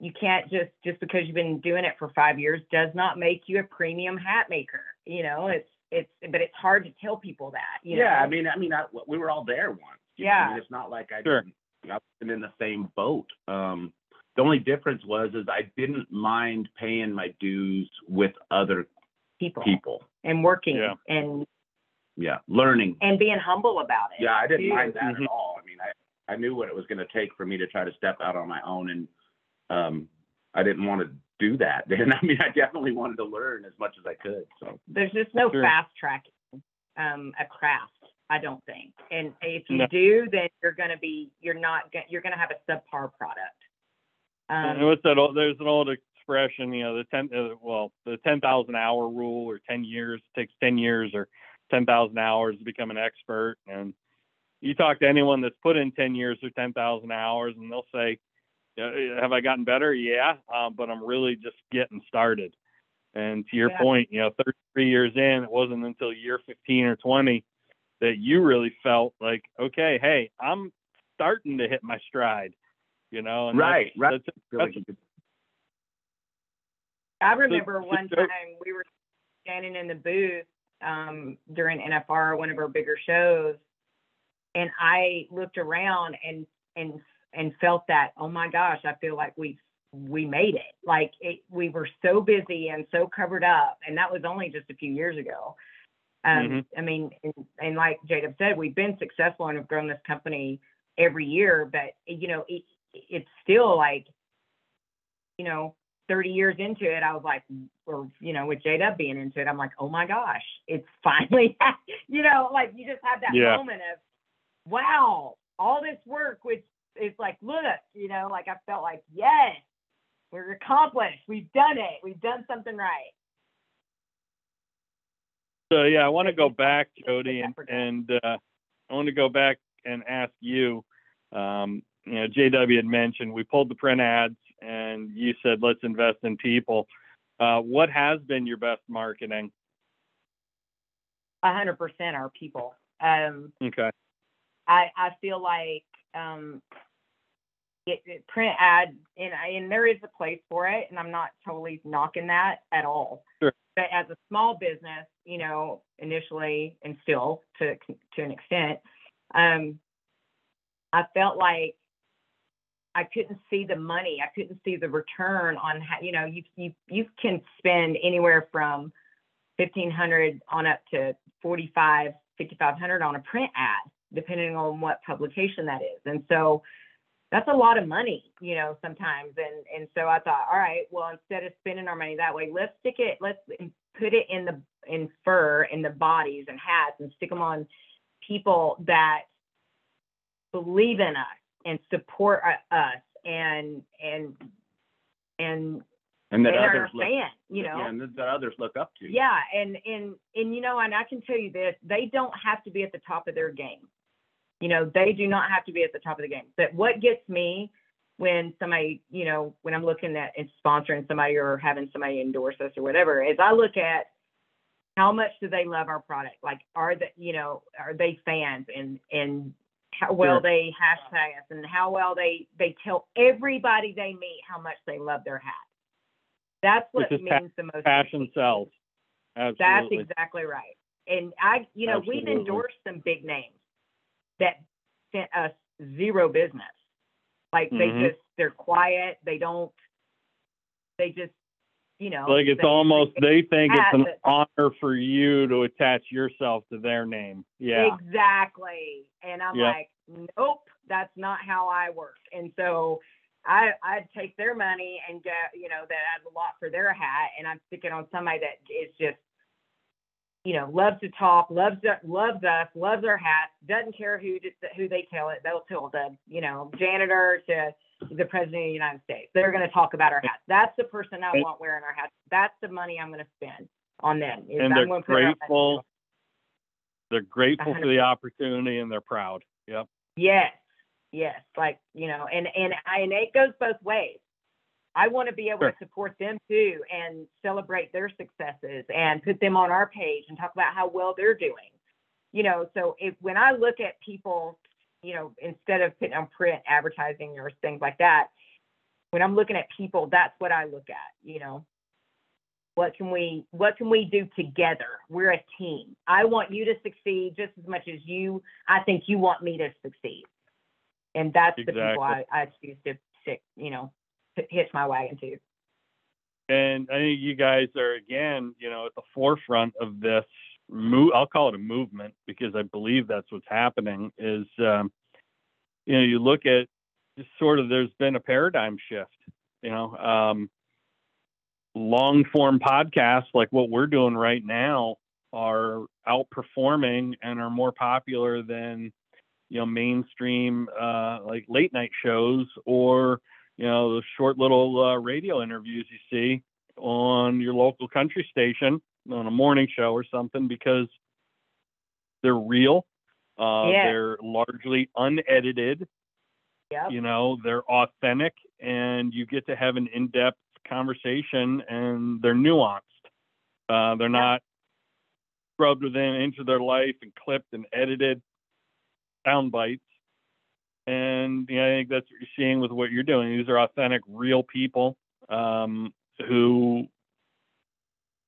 you can't just just because you've been doing it for five years does not make you a premium hat maker. You know, it's it's but it's hard to tell people that. You yeah know? i mean i mean I, we were all there once? Yeah. I mean, it's not like i Sure. didn't i wasn't in the same boat um the only difference was is i didn't mind paying my dues with other people people and working Yeah. and yeah learning and being humble about it. Yeah, I didn't too. mind that Mhm. at all. I mean, I, I knew what it was going to take for me to try to step out on my own, and um, I didn't want to do that. And I mean, I definitely wanted to learn as much as I could. So There's just no Sure. fast tracking um, a craft. I don't think. And if you No. do, then you're going to be you're not go- you're going to have a subpar product. And Um, what's that old? There's an old expression, you know, the ten, uh, well, the ten thousand hour rule, or ten years takes ten years, or ten thousand hours to become an expert. And you talk to anyone that's put in ten years or ten thousand hours, and they'll say, "Have I gotten better? Yeah, um, but I'm really just getting started." And to your Yeah. point, you know, 33 years in, it wasn't until year 15 or 20 that you really felt like, okay, hey, I'm starting to hit my stride. You know, and Right, that's, right. That's, Really that's good. I remember one time we were standing in the booth um, during NFR, one of our bigger shows, and I looked around and and and felt that, oh my gosh, I feel like we we made it. Like it, we were so busy and so covered up, and that was only just a few years ago. Um, I mean, and, and like J Dub said, we've been successful and have grown this company every year, but you know, it, it's still like, you know, 30 years into it, I was like, or, you know, with J Dub being into it, I'm like, oh my gosh, it's finally, you know, like you just have that Yeah. moment of, wow, all this work, which is like, look, you know, like I felt like, yes, we're accomplished. We've done it. We've done something right. So yeah, I want to go back, Jody, and, and uh, I want to go back and ask you. Um, you know, JW had mentioned we pulled the print ads, and you said let's invest in people. Uh, what has been your best marketing? A hundred percent are people. Um, Okay. I, I feel like um, it, it- print ad and I, and there is a place for it, and I'm not totally knocking that at all. Sure. But as a small business, you know, initially and still to to an extent, um, I felt like I couldn't see the money. I couldn't see the return on how you know you you you can spend anywhere from fifteen hundred on up to forty five, fifty five hundred on a print ad, depending on what publication that is. And so that's a lot of money, you know, sometimes. And and so I thought, all right, well, instead of spending our money that way, let's stick it, let's put it in the in fur, in the bodies and hats, and stick them on people that believe in us and support us and and and And that and are others a look, you know. yeah, and that- that others look up to. Yeah, and and and you know, and I can tell you this: they don't have to be at the top of their game. You know, they do not have to be at the top of the game. But what gets me when somebody, you know, when I'm looking at and sponsoring somebody or having somebody endorse us or whatever, is I look at how much do they love our product? Like, are they, you know, are they fans and and how well Sure. they hashtag us and how well they they tell everybody they meet how much they love their hat. That's what is pa- means the most. Passion sells. That's exactly right. And I, you know, we've endorsed some big names that sent us zero business. Like they Mhm. just, they're quiet. They don't, they just, you know. like it's almost they think it's an honor for you to attach yourself to their name. Yeah. Exactly. And I'm Yeah. like, nope, that's not how I work. And so I I'd take their money and get, you know, that adds a lot for their hat and I'd stick it on somebody that is just, you know, loves to talk, loves loves us, loves our hats, doesn't care who who they tell it. They'll tell the, you know, janitor to the president of the United States. They're going to talk about our hats. That's the person I want wearing our hats. That's the money I'm going to spend on them. And they're gonna put our money grateful. They're grateful for the opportunity and they're proud. Yep. Yes, yes, like you know, and and I, and it goes both ways. I want to be able Sure. to support them too and celebrate their successes and put them on our page and talk about how well they're doing. You know, so if when I look at people, you know, instead of putting on print advertising or things like that, when I'm looking at people, that's what I look at. You know, what can we what can we do together? We're a team. I want you to succeed just as much as you I think you want me to succeed. And that's the people I, I choose to stick, you know, hitch my wagon to. And I think you guys are again, you know, at the forefront of this move. I'll call it a movement because I believe that's what's happening. Is um, you know, you look at just sort of there's been a paradigm shift. You know, um, long form podcasts like what we're doing right now are outperforming and are more popular than you know mainstream uh, like late night shows or you know, the short little uh, radio interviews you see on your local country station on a morning show or something because they're real. Uh, Yeah. They're largely unedited. Yep. You know, they're authentic, and you get to have an in-depth conversation, and they're nuanced. Uh, they're not scrubbed within an inch of their life and clipped and edited sound bites. And you know, I think that's what you're seeing with what you're doing. These are authentic, real people um, who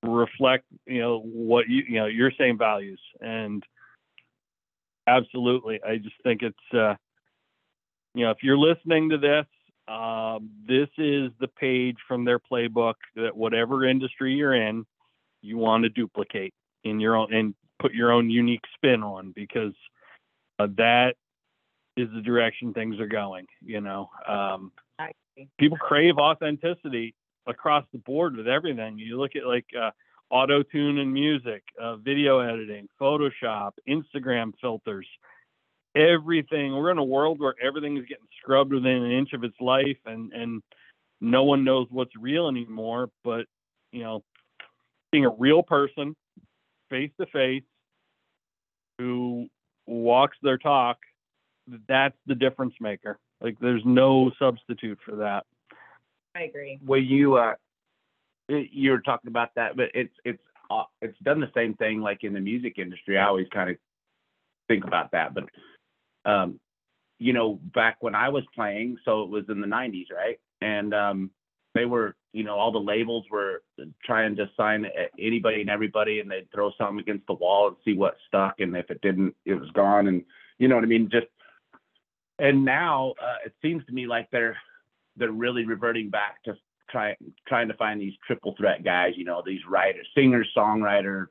reflect, you know, what you, you know, your same values. And absolutely, I just think it's, uh, you know, if you're listening to this, um, this is the page from their playbook that whatever industry you're in, you want to duplicate in your own and put your own unique spin on because uh, that is the direction things are going. You know, um, people crave authenticity across the board with everything. You look at like uh, auto tune and music, uh, video editing, Photoshop, Instagram filters, everything. We're in a world where everything is getting scrubbed within an inch of its life, and and no one knows what's real anymore. But you know, being a real person, face to face, who walks their talk, that's the difference maker. Like there's no substitute for that. I agree. Well, you uh, you were talking about that, but it's it's uh, it's done the same thing like in the music industry. I always kind of think about that, but um, you know, back when I was playing, so it was in the '90s, right? And um, they were, you know, all the labels were trying to sign anybody and everybody, and they'd throw something against the wall and see what stuck, and if it didn't, it was gone, and you know what I mean, just. And now uh, it seems to me like they're they're really reverting back to try, trying to find these triple threat guys, you know, these writers, singers, songwriter,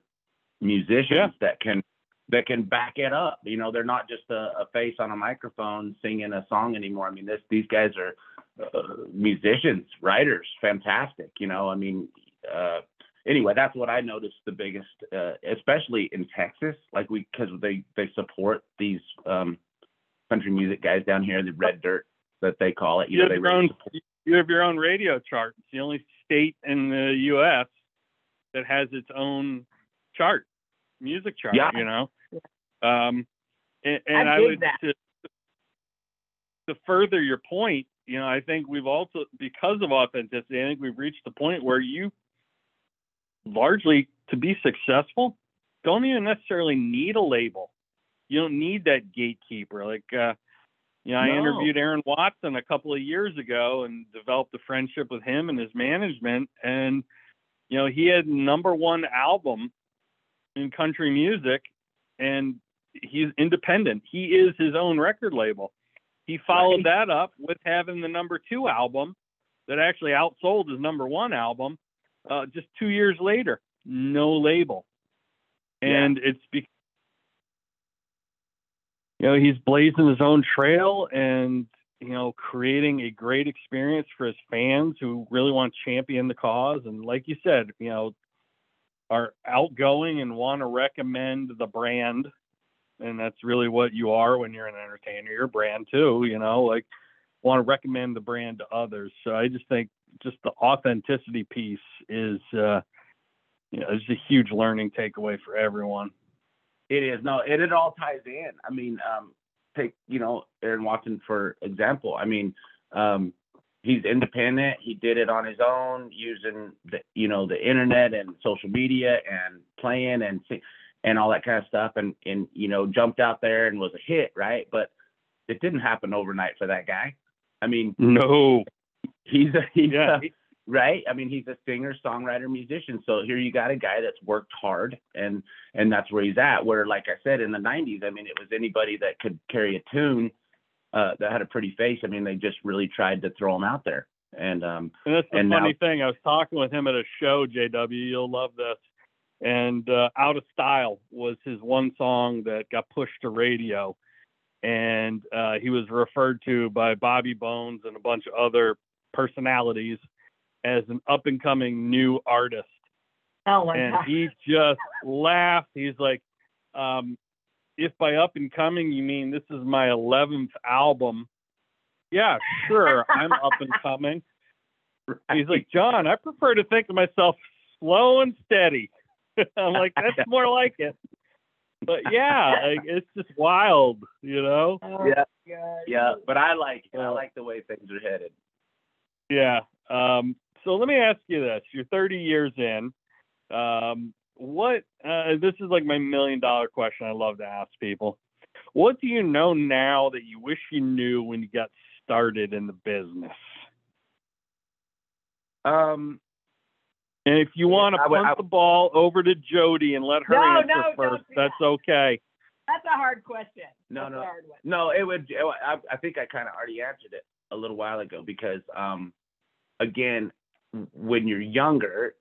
musicians Yeah. that can that can back it up. You know, they're not just a, a face on a microphone singing a song anymore. I mean, this these guys are uh, musicians, writers, fantastic. You know, I mean, uh, anyway, that's what I noticed the biggest, uh, especially in Texas, like we because they they support these um, country music guys down here, the red dirt that they call it. You You know, have they your really own you have your own radio chart. It's the only state in the U.S. that has its own chart, music chart. Yeah. You know, um, and, and I I, would to, to further your point. You know, I think we've also because of authenticity. I think we've reached the point where you largely to be successful don't even necessarily need a label. You don't need that gatekeeper. Like, uh, you know, I No. interviewed Aaron Watson a couple of years ago and developed a friendship with him and his management. And, you know, he had number one album in country music and he's independent. He is his own record label. He followed that up with having the number two album that actually outsold his number one album uh, just two years later. No label. Yeah. And it's because you know he's blazing his own trail and you know creating a great experience for his fans who really want to champion the cause. And like you said you know are outgoing and want to recommend the brand. And that's really what you are when you're an entertainer. You're a brand too you know like want to recommend the brand to others. So i just think just the authenticity piece is uh you know it's a huge learning takeaway for everyone It is no, it, it all ties in. I mean, um, take you know Aaron Watson for example. I mean, um, he's independent. He did it on his own using the you know the internet and social media and playing and and all that kind of stuff. And and you know jumped out there and was a hit, right? But it didn't happen overnight for that guy. I mean, no he's a he's yeah a, right? I mean, he's a singer, songwriter, musician. So here you got a guy that's worked hard, and and that's where he's at. Where, like I said, in the '90s, I mean, it was anybody that could carry a tune uh, that had a pretty face. I mean, they just really tried to throw him out there. And um, And that's the And funny now- thing. I was talking with him at a show, JW. You'll love this. And uh, Out of Style was his one song that got pushed to radio. And uh, he was referred to by Bobby Bones and a bunch of other personalities as an up and coming new artist. Oh my and gosh. he just laughed. He's like, um, if by up and coming you mean this is my 11th album yeah, sure, I'm up and coming. He's like, John, I prefer to think of myself slow and steady. I'm like, that's more like it. But yeah, like, it's just wild, you know? Oh, Yeah. God. yeah, but I like it. I like the way things are headed. Yeah. Um, so let me ask you this: You're 30 years in. Um, what? Uh, this is like my million dollar question. I love to ask people. What do you know now that you wish you knew when you got started in the business? Um, And if you want to I would- punt the ball over to Jody and let her No, answer no, first, do that's that. okay. That's a hard question. No, That's no. a hard one. No, it would. it- I, I think I kind of already answered it a little while ago because, um, again, when you're younger,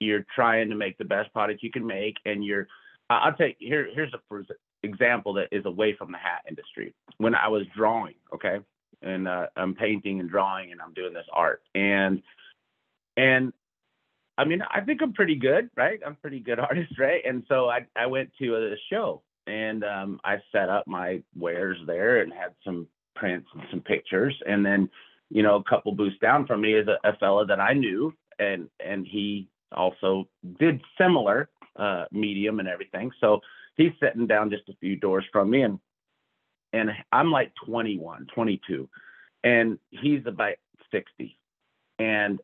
you're trying to make the best product you can make, and you're. I'll take here. Here's a example that is away from the hat industry. When I was drawing, okay, and uh, I'm painting and drawing, and I'm doing this art, and and I mean, I think I'm pretty good, right? I'm pretty good artist, right? And so I I went to a show and um, I set up my wares there and had some prints and some pictures. And then, you know, a couple booths down from me is a, a fella that I knew, and and he also did similar uh, medium and everything. So he's sitting down just a few doors from me, and and I'm like 21, 22, and he's about 60, and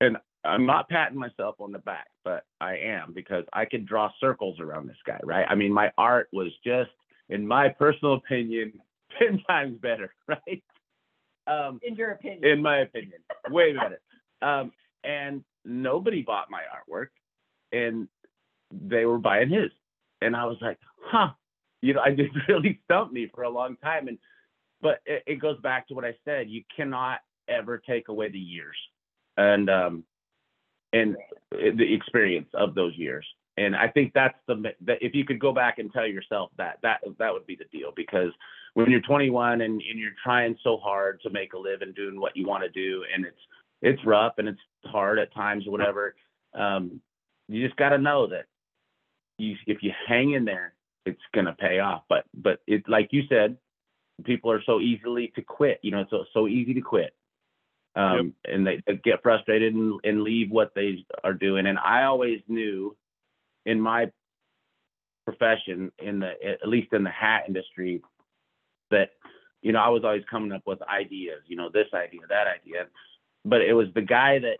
and I'm not patting myself on the back, but I am because I could draw circles around this guy, right? I mean, my art was just, in my personal opinion, 10 times better, right? Um, In your opinion. in my opinion, way better. Um, and nobody bought my artwork, and they were buying his, and I was like, huh, you know, I just really stumped me for a long time, and but it, it goes back to what I said: you cannot ever take away the years, and um, and the experience of those years. And I think that's the that if you could go back and tell yourself that that that would be the deal because when you're 21 and, and you're trying so hard to make a living doing what you want to do and it's it's rough and it's hard at times or whatever um, you just got to know that you if you hang in there it's going to pay off. But but it like you said people are so easily to quit you know it's so, so easy to quit um, and they, they get frustrated and, and leave what they are doing. And i always knew in my profession in the at least in the hat industry that you know I was always coming up with ideas, you know, this idea, that idea, but it was the guy that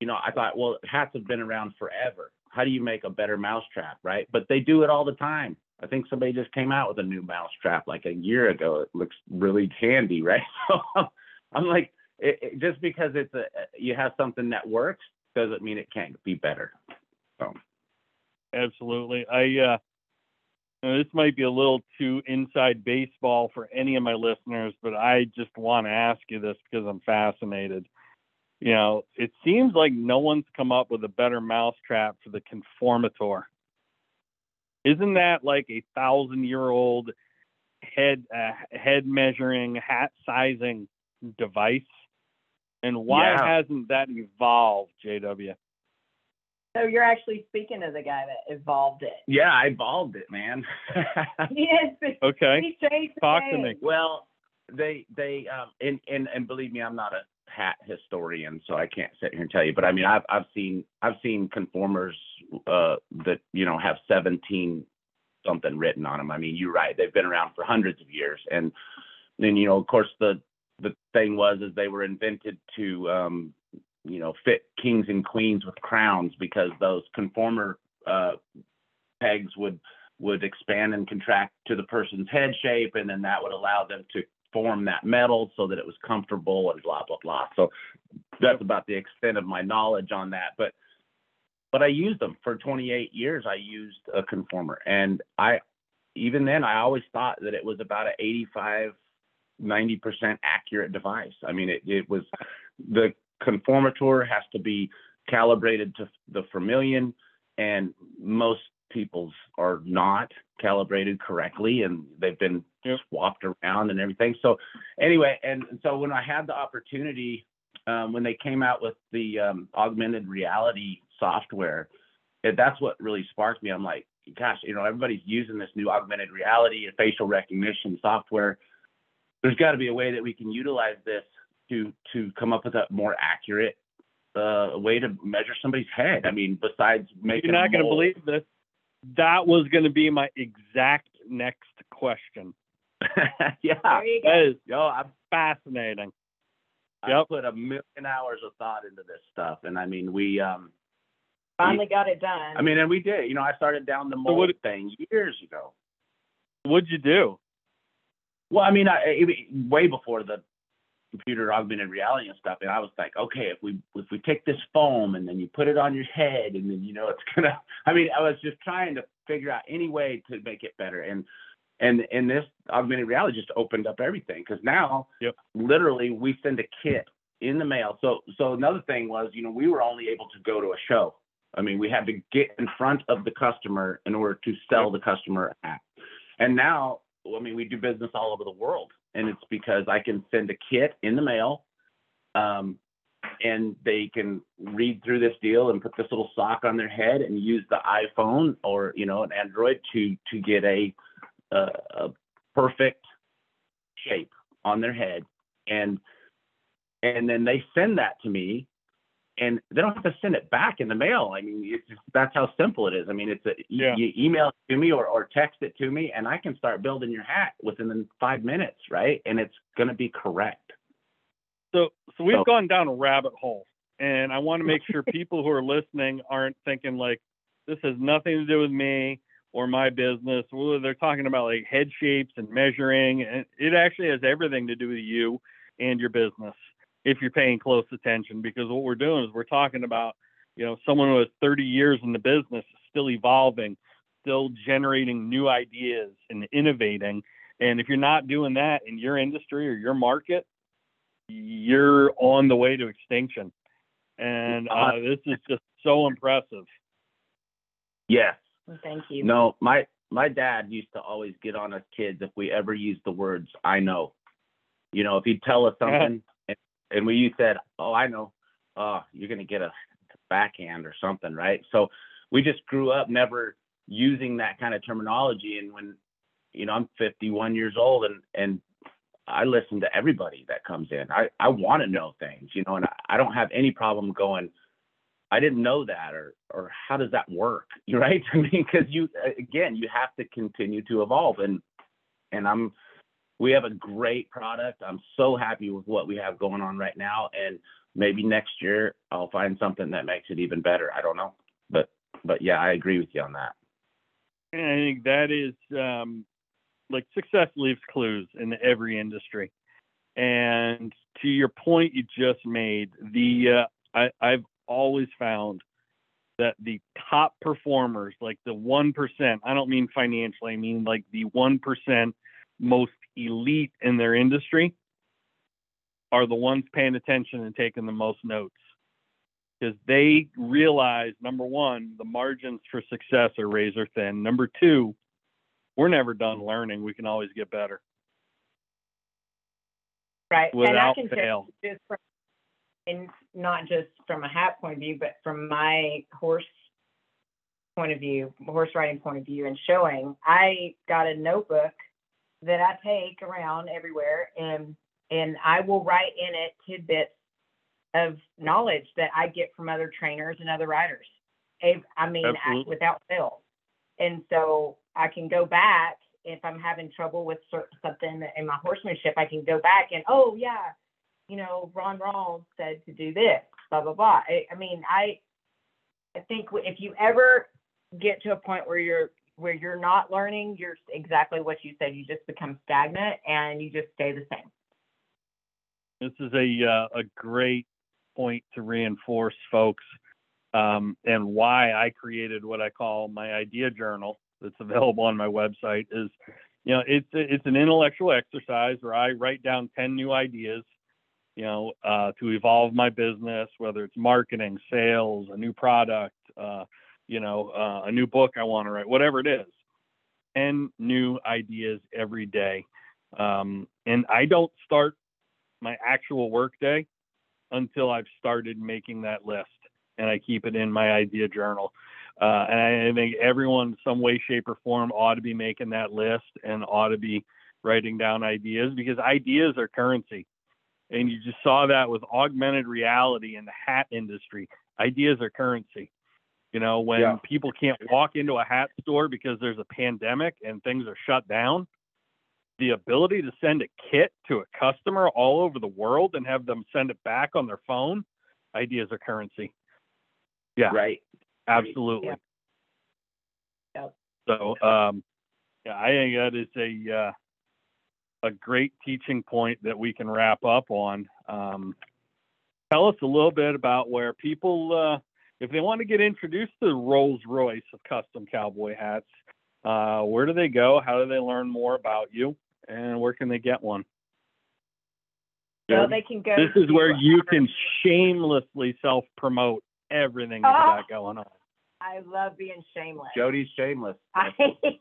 you know I thought, well, hats have been around forever. How do you make a better mousetrap, right? But they do it all the time. I think somebody just came out with a new mousetrap like a year ago. It looks really handy, right? So I'm like, it, it, just because it's a you have something that works doesn't mean it can't be better. So Absolutely. I uh now, this might be a little too inside baseball for any of my listeners, but I just want to ask you this because I'm fascinated. You know, it seems like no one's come up with a better mousetrap for the conformator. Isn't that like a thousand year old head uh, head measuring hat sizing device? And why Yeah. hasn't that evolved, JW? So you're actually speaking to the guy that evolved it. yeah, I evolved it, man. Yes. Okay. He Talk to me. Well, they they um and and and believe me, I'm not a hat historian, so I can't sit here and tell you. But I mean, I've I've seen I've seen conformers uh that you know have 17 something written on them. I mean, you're right; they've been around for hundreds of years, and then you know, of course, the the thing was is they were invented to um you know fit kings and queens with crowns because those conformer uh pegs would would expand and contract to the person's head shape, and then that would allow them to form that metal so that it was comfortable and blah blah blah. So that's about the extent of my knowledge on that. But but I used them for 28 years. I used a conformer, and I even then I always thought that it was about an 85 90% accurate device. I mean, it, it was the conformator has to be calibrated to the vermilion, and most people's are not calibrated correctly, and they've been Yep. swapped around and everything. So, anyway, and so when I had the opportunity, um, when they came out with the um, augmented reality software, it, that's what really sparked me. I'm like, gosh, you know, everybody's using this new augmented reality and facial recognition software there's got to be a way that we can utilize this to to come up with a more accurate uh, way to measure somebody's head. I mean, besides making You're not going to believe this. That was going to be my exact next question. yeah, There you go. That is yo, I'm fascinating. I've Yep. put a million hours of thought into this stuff, and I mean, we um, Finally got it done. I mean, and we did. You know, I started down the So mold what- thing years ago. What'd you do? Well, I mean, I, I- way before the computer augmented reality and stuff, and I was like, okay, if we if we take this foam and then you put it on your head, and then you know it's gonna. I mean, I was just trying to figure out any way to make it better, and and and this augmented reality just opened up everything because now, Yep. literally, we send a kit in the mail. So so another thing was, you know, we were only able to go to a show. I mean, we had to get in front of the customer in order to sell the customer app. And now, I mean, we do business all over the world, and it's because I can send a kit in the mail, um, and they can read through this deal and put this little sock on their head and use the iPhone or you know an Android to to get a a, a perfect shape on their head, and and then they send that to me and they don't have to send it back in the mail. I mean, it's just, that's how simple it is. I mean, it's a Yeah. you email it to me or, or text it to me, and I can start building your hat within five minutes, right? And it's going to be correct. So, so we've So- gone down a rabbit hole, and I want to make sure people who are listening aren't thinking like this has nothing to do with me or my business. Well, they're talking about like head shapes and measuring, and it actually has everything to do with you and your business if you're paying close attention. Because what we're doing is we're talking about, you know, someone who has 30 years in the business still evolving, still generating new ideas and innovating. And if you're not doing that in your industry or your market, you're on the way to extinction. And uh, this is just so impressive. Yes. Thank you. No, my my dad used to always get on us kids if we ever used the words "I know." You know, if he'd tell us something and, we said, "Oh, I know," oh, you're gonna get a backhand or something, right? So we just grew up never using that kind of terminology. And when, you know, I'm 51 years old and and I listen to everybody that comes in. I I want to know things, you know, and I, I don't have any problem going. I didn't know that, or or how does that work? Right. I mean, because you again, you have to continue to evolve, and and I'm we have a great product. I'm so happy with what we have going on right now, and maybe next year I'll find something that makes it even better. I don't know, but but yeah, I agree with you on that. And I think that is um, like success leaves clues in every industry. And to your point you just made, the uh, I, I've always found that the top performers, like the one percent, I don't mean financially, I mean like the one percent most elite in their industry, are the ones paying attention and taking the most notes because they realize number one, the margins for success are razor thin. Number two, we're never done learning. We can always get better Right. and I without can fail. just from, and not just from a hat point of view, but from my horse point of view, horse riding point of view and showing, I got a notebook that I take around everywhere and and I will write in it tidbits of knowledge that I get from other trainers and other riders. I mean, I, without fail. And so I can go back if I'm having trouble with something in my horsemanship. I can go back and oh yeah, you know, Ron Rawls said to do this, blah blah blah. I, I mean, I I think if you ever get to a point where you're where you're not learning, you're exactly what you said. You just become stagnant and you just stay the same. This is a uh, a great point to reinforce, folks, um, and why I created what I call my idea journal. That's available on my website. Is you know it's it's an intellectual exercise where I write down ten new ideas, you know, uh, to evolve my business, whether it's marketing, sales, a new product, uh, you know, uh, a new book I want to write, whatever it is. Ten new ideas every day, um, and I don't start my actual workday until I've started making that list and I keep it in my idea journal. Uh, and I think everyone, some way, shape, or form, ought to be making that list and ought to be writing down ideas because ideas are currency. And you just saw that with augmented reality in the hat industry. Ideas are currency. You know, when Yeah. people can't walk into a hat store because there's a pandemic and things are shut down, the ability to send a kit to a customer all over the world and have them send it back on their phone, ideas are currency. Yeah. Right. Absolutely. Yeah. So, um, yeah, I think that is a uh, a great teaching point that we can wrap up on. Um, tell us a little bit about where people, uh, if they want to get introduced to the Rolls Royce of custom cowboy hats, uh, where do they go? How do they learn more about you? And where can they get one? So they can go. This is where you can shamelessly self promote everything you Oh. got going on. I love being shameless. Jody's shameless. I,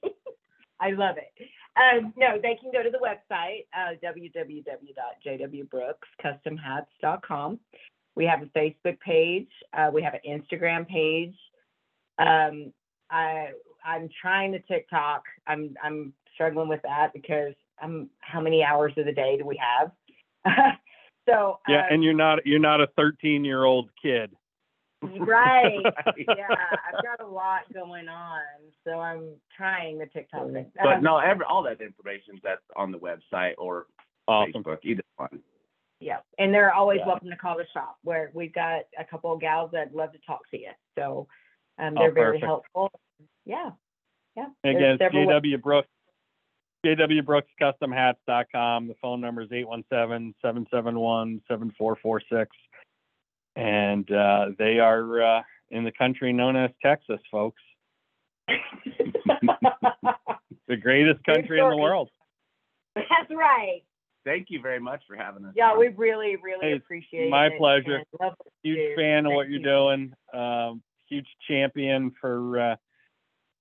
I love it. Um, no, they can go to the website, uh, www.jwbrookscustomhats.com. We have a Facebook page. Uh, we have an Instagram page. Um, I, I'm trying to TikTok. I'm, I'm struggling with that because I'm, how many hours of the day do we have? so, Yeah, um, and you're not you're not a 13 year old kid. right. yeah, I've got a lot going on, so I'm trying the TikTok thing. But Um, no, every all that information that's on the website or Awesome. Facebook, either one. Yeah, and they're always Yeah. welcome to call the shop where we've got a couple of gals that love to talk to you. So um, Oh, they're very perfect. helpful. Yeah, yeah. there's Again, it's several ways- JW Brooks, custom jwbrookscustomhats.com. The phone number is 817-771-7446. And uh, they are uh, in the country known as Texas, folks. The greatest country in the story. world. That's right. Thank you very much for having us. Yeah, we really, really Hey, appreciate my it. My pleasure. and love what you Huge do. fan of what Thank you're doing. Um, huge champion for uh,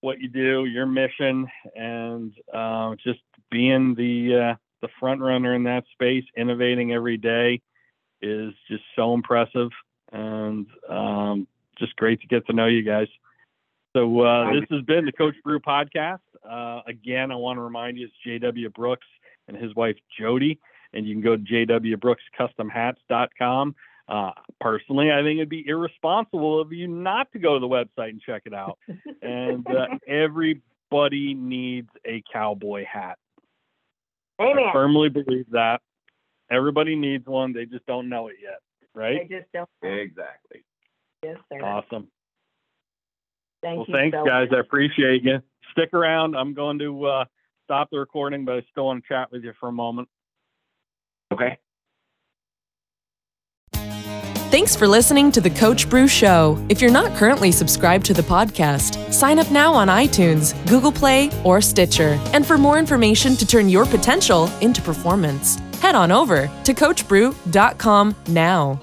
what you do, your mission, and uh, just being the uh, the front runner in that space, innovating every day, is just so impressive, and um, just great to get to know you guys. So uh, this has been the Coach Bru podcast. Uh, again, I want to remind you it's J.W. Brooks and his wife Jody, and you can go to jwbrookscustomhats.com. Uh, personally, I think it'd be irresponsible of you not to go to the website and check it out. and uh, everybody needs a cowboy hat. I Amen. firmly believe that. Everybody needs one. They just don't know it yet, right? I just don't. exactly. Yes, sir. Awesome. Thank well, you thanks, so guys. much. I appreciate you. Stick around. I'm going to uh, stop the recording, but I still want to chat with you for a moment. Okay. Thanks for listening to the Coach Bru Show. If you're not currently subscribed to the podcast, sign up now on iTunes, Google Play, or Stitcher. And for more information to turn your potential into performance, head on over to CoachBru.com now.